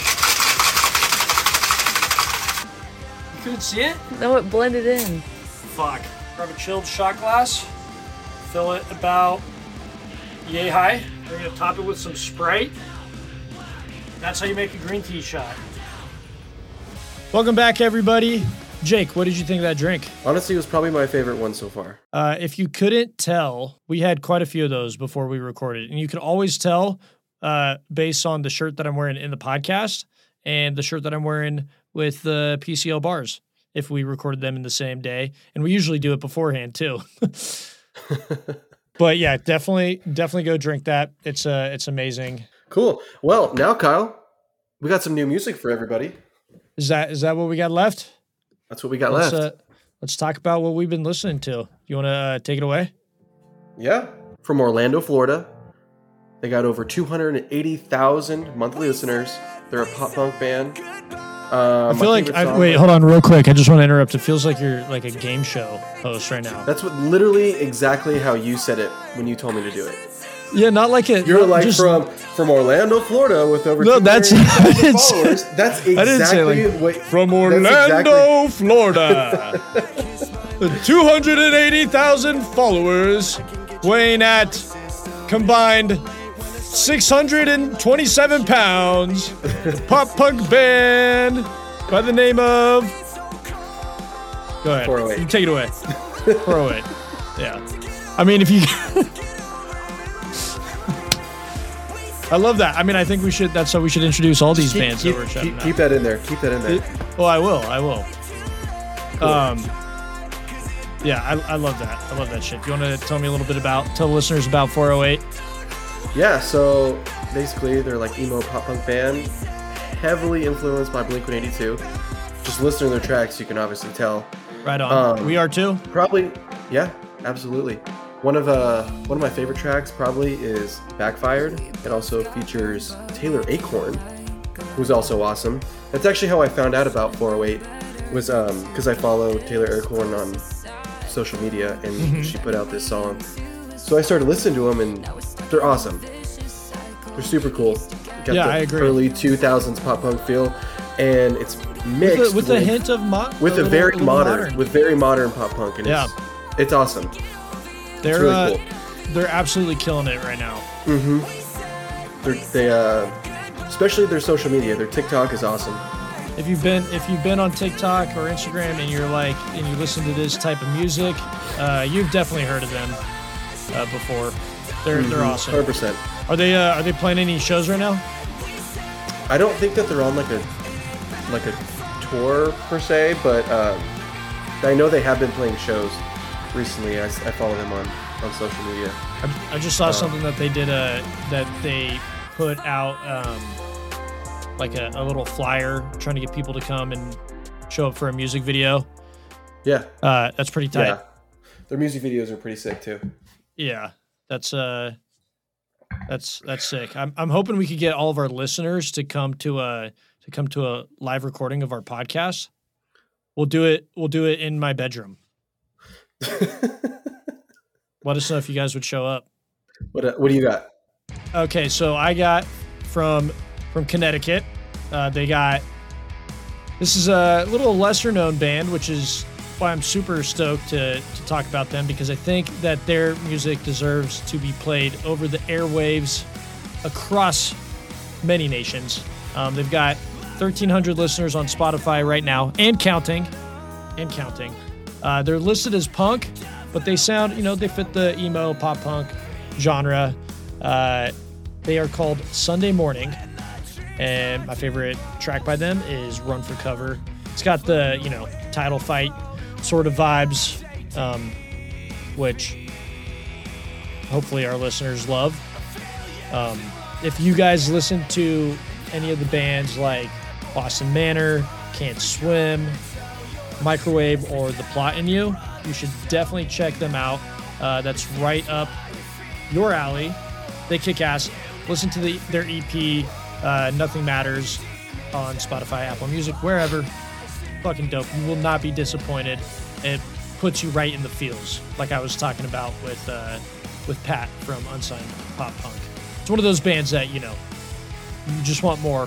You couldn't see it? No, it blended in. Fuck. Grab a chilled shot glass. Fill it about yay high. We're gonna top it with some Sprite. That's how you make a green tea shot. Welcome back, everybody. Jake, what did you think of that drink? Honestly, it was probably my favorite one so far. Uh, if you couldn't tell, we had quite a few of those before we recorded, and you could always tell uh, based on the shirt that I'm wearing in the podcast and the shirt that I'm wearing with the PCL bars. If we recorded them in the same day, and we usually do it beforehand too. but yeah, definitely, definitely go drink that. It's uh, it's amazing. Cool. Well, now Kyle, we got some new music for everybody. Is that is that what we got left? That's what we got Let's left. uh, let's talk about what we've been listening to. You want to uh, take it away? Yeah. From Orlando, Florida. They got over 280,000 monthly listeners. They're a pop punk band. Um, I feel like I, wait, hold on, real quick. I just want to interrupt. It feels like you're like a game show host right now. That's what literally exactly how you said it when you told me to do it. Yeah, not like it. You're like just, from from Orlando, Florida, with over No, that's- I didn't say- followers. That's exactly I didn't say, like, what from Orlando, exactly- Florida. 280,000 followers, weighing at combined 627 pounds. Pop punk band by the name of. Go ahead. 408. You take it away. 408. Yeah. I mean, if you. I love that. I mean, I think we should. That's how we should introduce all these keep, bands keep, that we're keep, shutting keep that in there. Keep that in there. Oh, I will. I will. Um, yeah, I, I love that. I love that shit. You want to tell me a little bit about, tell the listeners about 408? Yeah, so basically they're like emo pop punk band, heavily influenced by Blink 182. Just listening to their tracks, you can obviously tell. Right on. Um, we are too. Probably, yeah, absolutely. One of uh one of my favorite tracks probably is Backfired. It also features Taylor Acorn, who's also awesome. That's actually how I found out about 408 was um because I follow Taylor Acorn on social media and Mm-hmm. she put out this song. So I started listening to him, and they're awesome. They're super cool. Got Yeah, the I agree. early 2000s pop punk feel and it's mixed With, a, with a hint of mo- with a, little- very little modern, with very modern pop punk and Yeah. it's, it's awesome. they're really uh, cool. they're absolutely killing it right now. They're, they uh, especially their social media. Their TikTok is awesome. If you've been if you've been on TikTok or Instagram and you're like and you listen to this type of music, uh, you've definitely heard of them uh, before. They're they're awesome. Hundred percent. Are they uh, are they playing any shows right now? I don't think that they're on like a like a tour per se, but um, I know they have been playing shows recently. I follow them on on social media. I, I just saw something that they did uh, that they put out um, like a, a little flyer trying to get people to come and show up for a music video. Yeah, Uh, that's pretty tight. yeah. Their music videos are pretty sick too. Yeah, that's uh, that's that's sick. I'm I'm hoping we could get all of our listeners to come to a to come to a live recording of our podcast. We'll do it. We'll do it in my bedroom. Let us know if you guys would show up. What uh, what do you got? Okay, so I got from from Connecticut. Uh, they got this is a little lesser known band, which is why I'm super stoked to to talk about them because I think that their music deserves to be played over the airwaves across many nations. Um, they've got 1,300 listeners on Spotify right now and counting, and counting. Uh, they're listed as punk, but they sound, you know, they fit the emo pop punk genre. Uh, they are called Sunday Morning, and my favorite track by them is Run for Cover. It's got the, you know, title fight sort of vibes, um, which hopefully our listeners love. Um, if you guys listen to any of the bands like Boston Manor, Can't Swim, Microwave, or The Plot in You, you should definitely check them out. Uh, that's right up your alley. They kick ass. Listen to the, their EP, uh, Nothing Matters, on Spotify, Apple Music, wherever. Fucking dope. You will not be disappointed. It puts you right in the feels, like I was talking about with uh, with Pat from Unsigned Pop Punk. It's one of those bands that you know you just want more.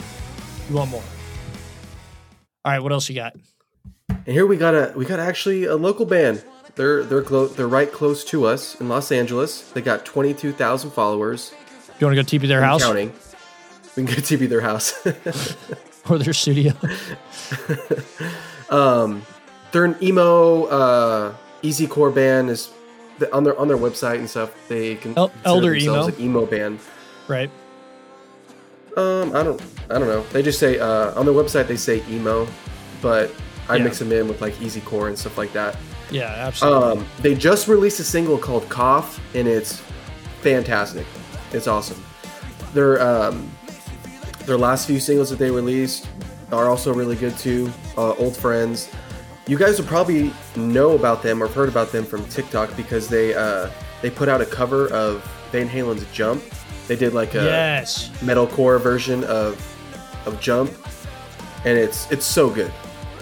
You want more. All right, what else you got? And here we got a we got actually a local band. They're they're clo- they're right close to us in Los Angeles. They got twenty two thousand followers. You want to go TP their and house Counting. We can go TP their house. or their studio? they're an emo uh, easy core band. Is on their on their website and stuff. They can El- elder themselves emo. an emo band. Right. Um, I don't, I don't know. They just say uh, on their website they say emo, but I Yeah. mix them in with like easy core and stuff like that. Yeah, absolutely. Um, they just released a single called "Cough" and it's fantastic. It's awesome. Their um, their last few singles that they released are also really good too. Uh, Old friends. You guys would probably know about them or heard about them from TikTok because they uh, they put out a cover of Van Halen's "Jump." They did like a yes. metalcore version of of Jump, and it's it's so good.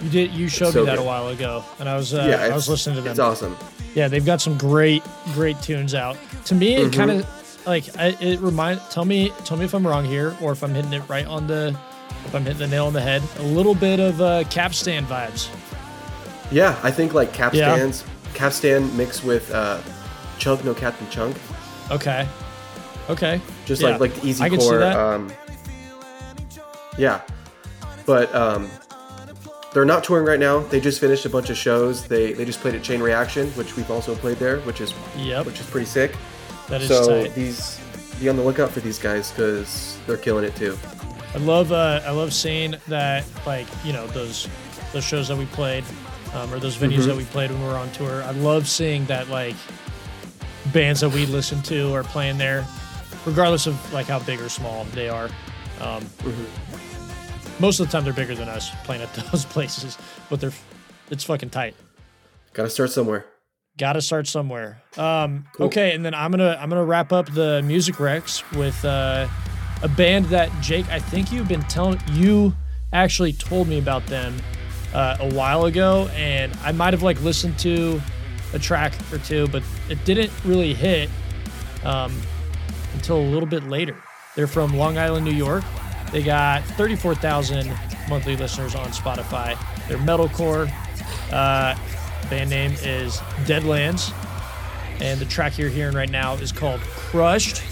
You did. You showed so me that good. a while ago, and I was uh, yeah, I was listening to them. It's awesome. Yeah, they've got some great, great tunes out. To me, it Mhm. kind of like I, it remind. Tell me, tell me if I'm wrong here, or if I'm hitting it right on the, if I'm hitting the nail on the head. A little bit of uh, capstan vibes. Yeah, I think like Yeah. Capstans, Capstan mixed with uh, Chunk No Captain Chunk, Okay, okay. just Yeah, like like the easy I can see core. that. Um, yeah, but um, they're not touring right now. They just finished a bunch of shows. They they just played at Chain Reaction, which we've also played there, which is Yep, which is pretty sick. That is so tight. these be on the lookout for these guys because they're killing it too. I love, uh, I love seeing that, like you know those, those shows that we played, um, or those venues Mhm. that we played when we were on tour. I love seeing that like bands that we listen to are playing there, regardless of like how big or small they are. Um, Most of the time, they're bigger than us playing at those places, but they're it's fucking tight. Got to start somewhere. Got to start somewhere. Um, Cool. Okay, and then I'm gonna I'm gonna wrap up the music recs with uh, a band that Jake, I think you've been telling you actually told me about them uh, a while ago, and I might have like listened to a track or two, but it didn't really hit um, until a little bit later. They're from Long Island, New York. They got 34,000 monthly listeners on Spotify. They're metalcore. Uh, band name is Deadlands, and the track you're hearing right now is called Crushed.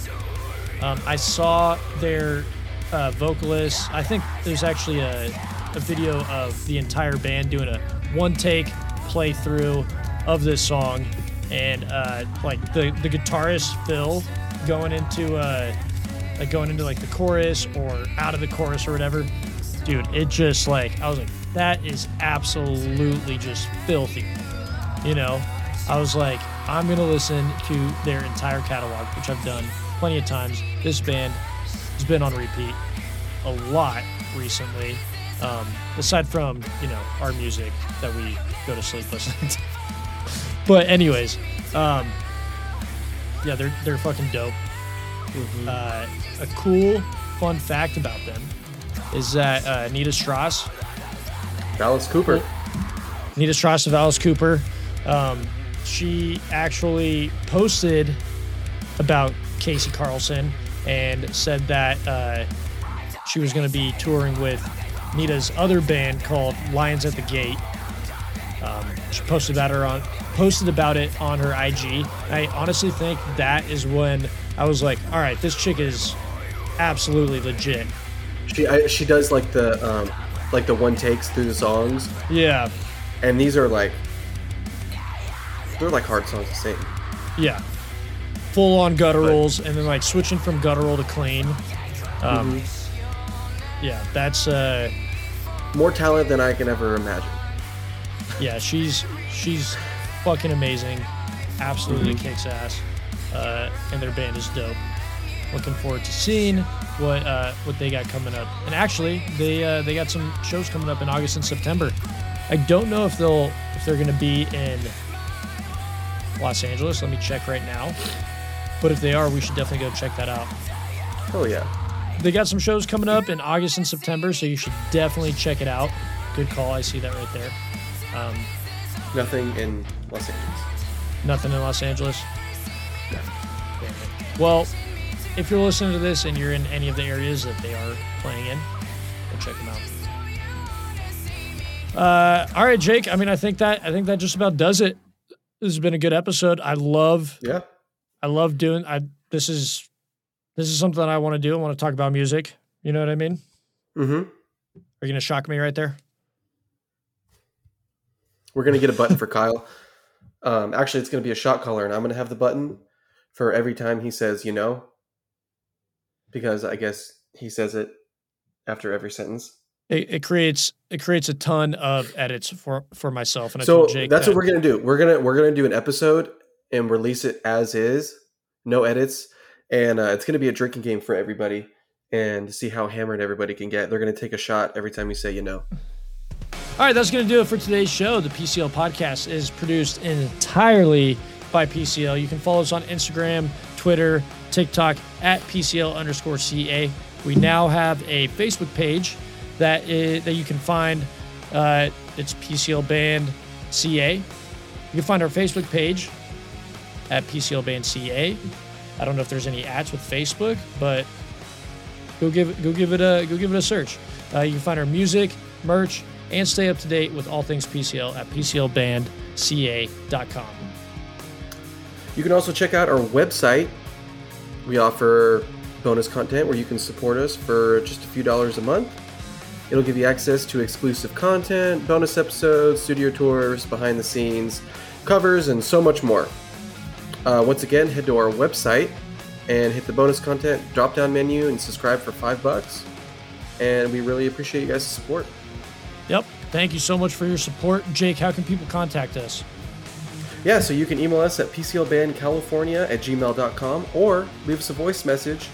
Um, I saw their uh, vocalist. I think there's actually a, a video of the entire band doing a one take playthrough of this song, and uh, like the the guitarist Phil going into uh, like going into like the chorus or out of the chorus or whatever. Dude, it just like I was like, that is absolutely just filthy. You know, I was like, I'm gonna listen to their entire catalog, which I've done plenty of times. This band has been on repeat a lot recently. Um, aside from you know our music that we go to sleep listening to. but anyways, um, yeah, they're they're fucking dope. Uh, a cool fun fact about them is that uh, Anita Strauss Alice Cooper. Nita Strauss of Alice Cooper. Um, she actually posted about Casey Carlson and said that uh, she was going to be touring with Nita's other band called Lions at the Gate. Um, she posted about her on posted about it on her IG. I honestly think that is when I was like, all right, this chick is absolutely legit. She I, she does like the um, like the one takes through the songs, Yeah, and these are like they're like hard songs to sing. Yeah. Full on gutturals and then like switching from guttural to clean. Um, Yeah, that's uh, More talent than I can ever imagine. yeah, she's she's fucking amazing. Absolutely Mm-hmm. kicks ass. Uh, and their band is dope. Looking forward to seeing what uh, what they got coming up. And actually, they uh, they got some shows coming up in August and September. I don't know if they'll if they're gonna be in Los Angeles. Let me check right now. But if they are, we should definitely go check that out. Oh yeah. They got some shows coming up in August and September, so you should definitely check it out. Good call. I see that right there. Um, Nothing in Los Angeles. nothing in Los Angeles. It. Well, if you're listening to this and you're in any of the areas that they are playing in, go check them out. Uh, all right, Jake. I mean, I think that I think that just about does it. This has been a good episode. I love Yeah. I love doing I this is this is something I want to do. I want to talk about music. You know what I mean? Mm-hmm. Are you gonna shock me right there? We're gonna get a button for Kyle. Um, actually, it's gonna be a shot caller, and I'm gonna have the button for every time he says "you know," because I guess he says it after every sentence. It, it creates it creates a ton of edits for for myself, and I so told Jake that's that- what we're gonna do. We're gonna we're gonna do an episode and release it as is, no edits, and uh, it's gonna be a drinking game for everybody, and see how hammered everybody can get. They're gonna take a shot every time you say "you know." All right, that's going to do it for today's show. The PCL podcast is produced entirely by PCL. You can follow us on Instagram, Twitter, TikTok at PCL underscore CA. We now have a Facebook page that is, that you can find. Uh, it's PCL Band CA. You can find our Facebook page at PCL Band CA. I don't know if there's any ads with Facebook, but go give go give it a go give it a search. Uh, you can find our music, merch, and stay up to date with all things PCL at PCLBandCA.com. You can also check out our website. We offer bonus content where you can support us for just a few dollars a month. It'll give you access to exclusive content, bonus episodes, studio tours, behind the scenes, covers, and so much more. Uh, once again, head to our website and hit the bonus content drop down menu and subscribe for five bucks. And we really appreciate you guys' support. Yep. Thank you so much for your support. Jake, how can people contact us? Yeah, so you can email us at PCLBandCalifornia at gmail.com or leave us a voice message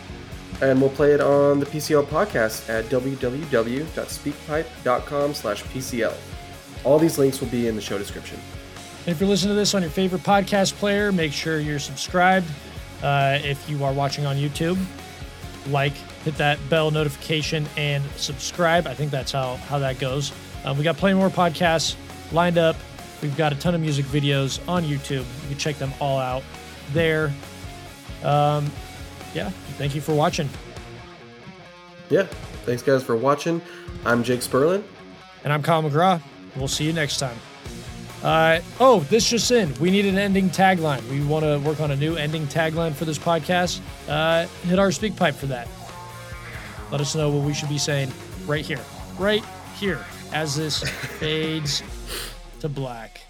and we'll play it on the PCL podcast at www.speakpipe.com slash PCL. All these links will be in the show description. If you're listening to this on your favorite podcast player, make sure you're subscribed. Uh, if you are watching on YouTube, like, hit that bell notification, and subscribe. I think that's how, how that goes. Um, we got plenty more podcasts lined up. We've got a ton of music videos on YouTube. You can check them all out there. Um, yeah, thank you for watching. Yeah, thanks guys for watching. I'm Jake Sperlin. And I'm Kyle McGraw. We'll see you next time. Uh, oh, this just in. We need an ending tagline. We want to work on a new ending tagline for this podcast. Uh, hit our speak pipe for that. Let us know what we should be saying right here. Right here as this fades to black.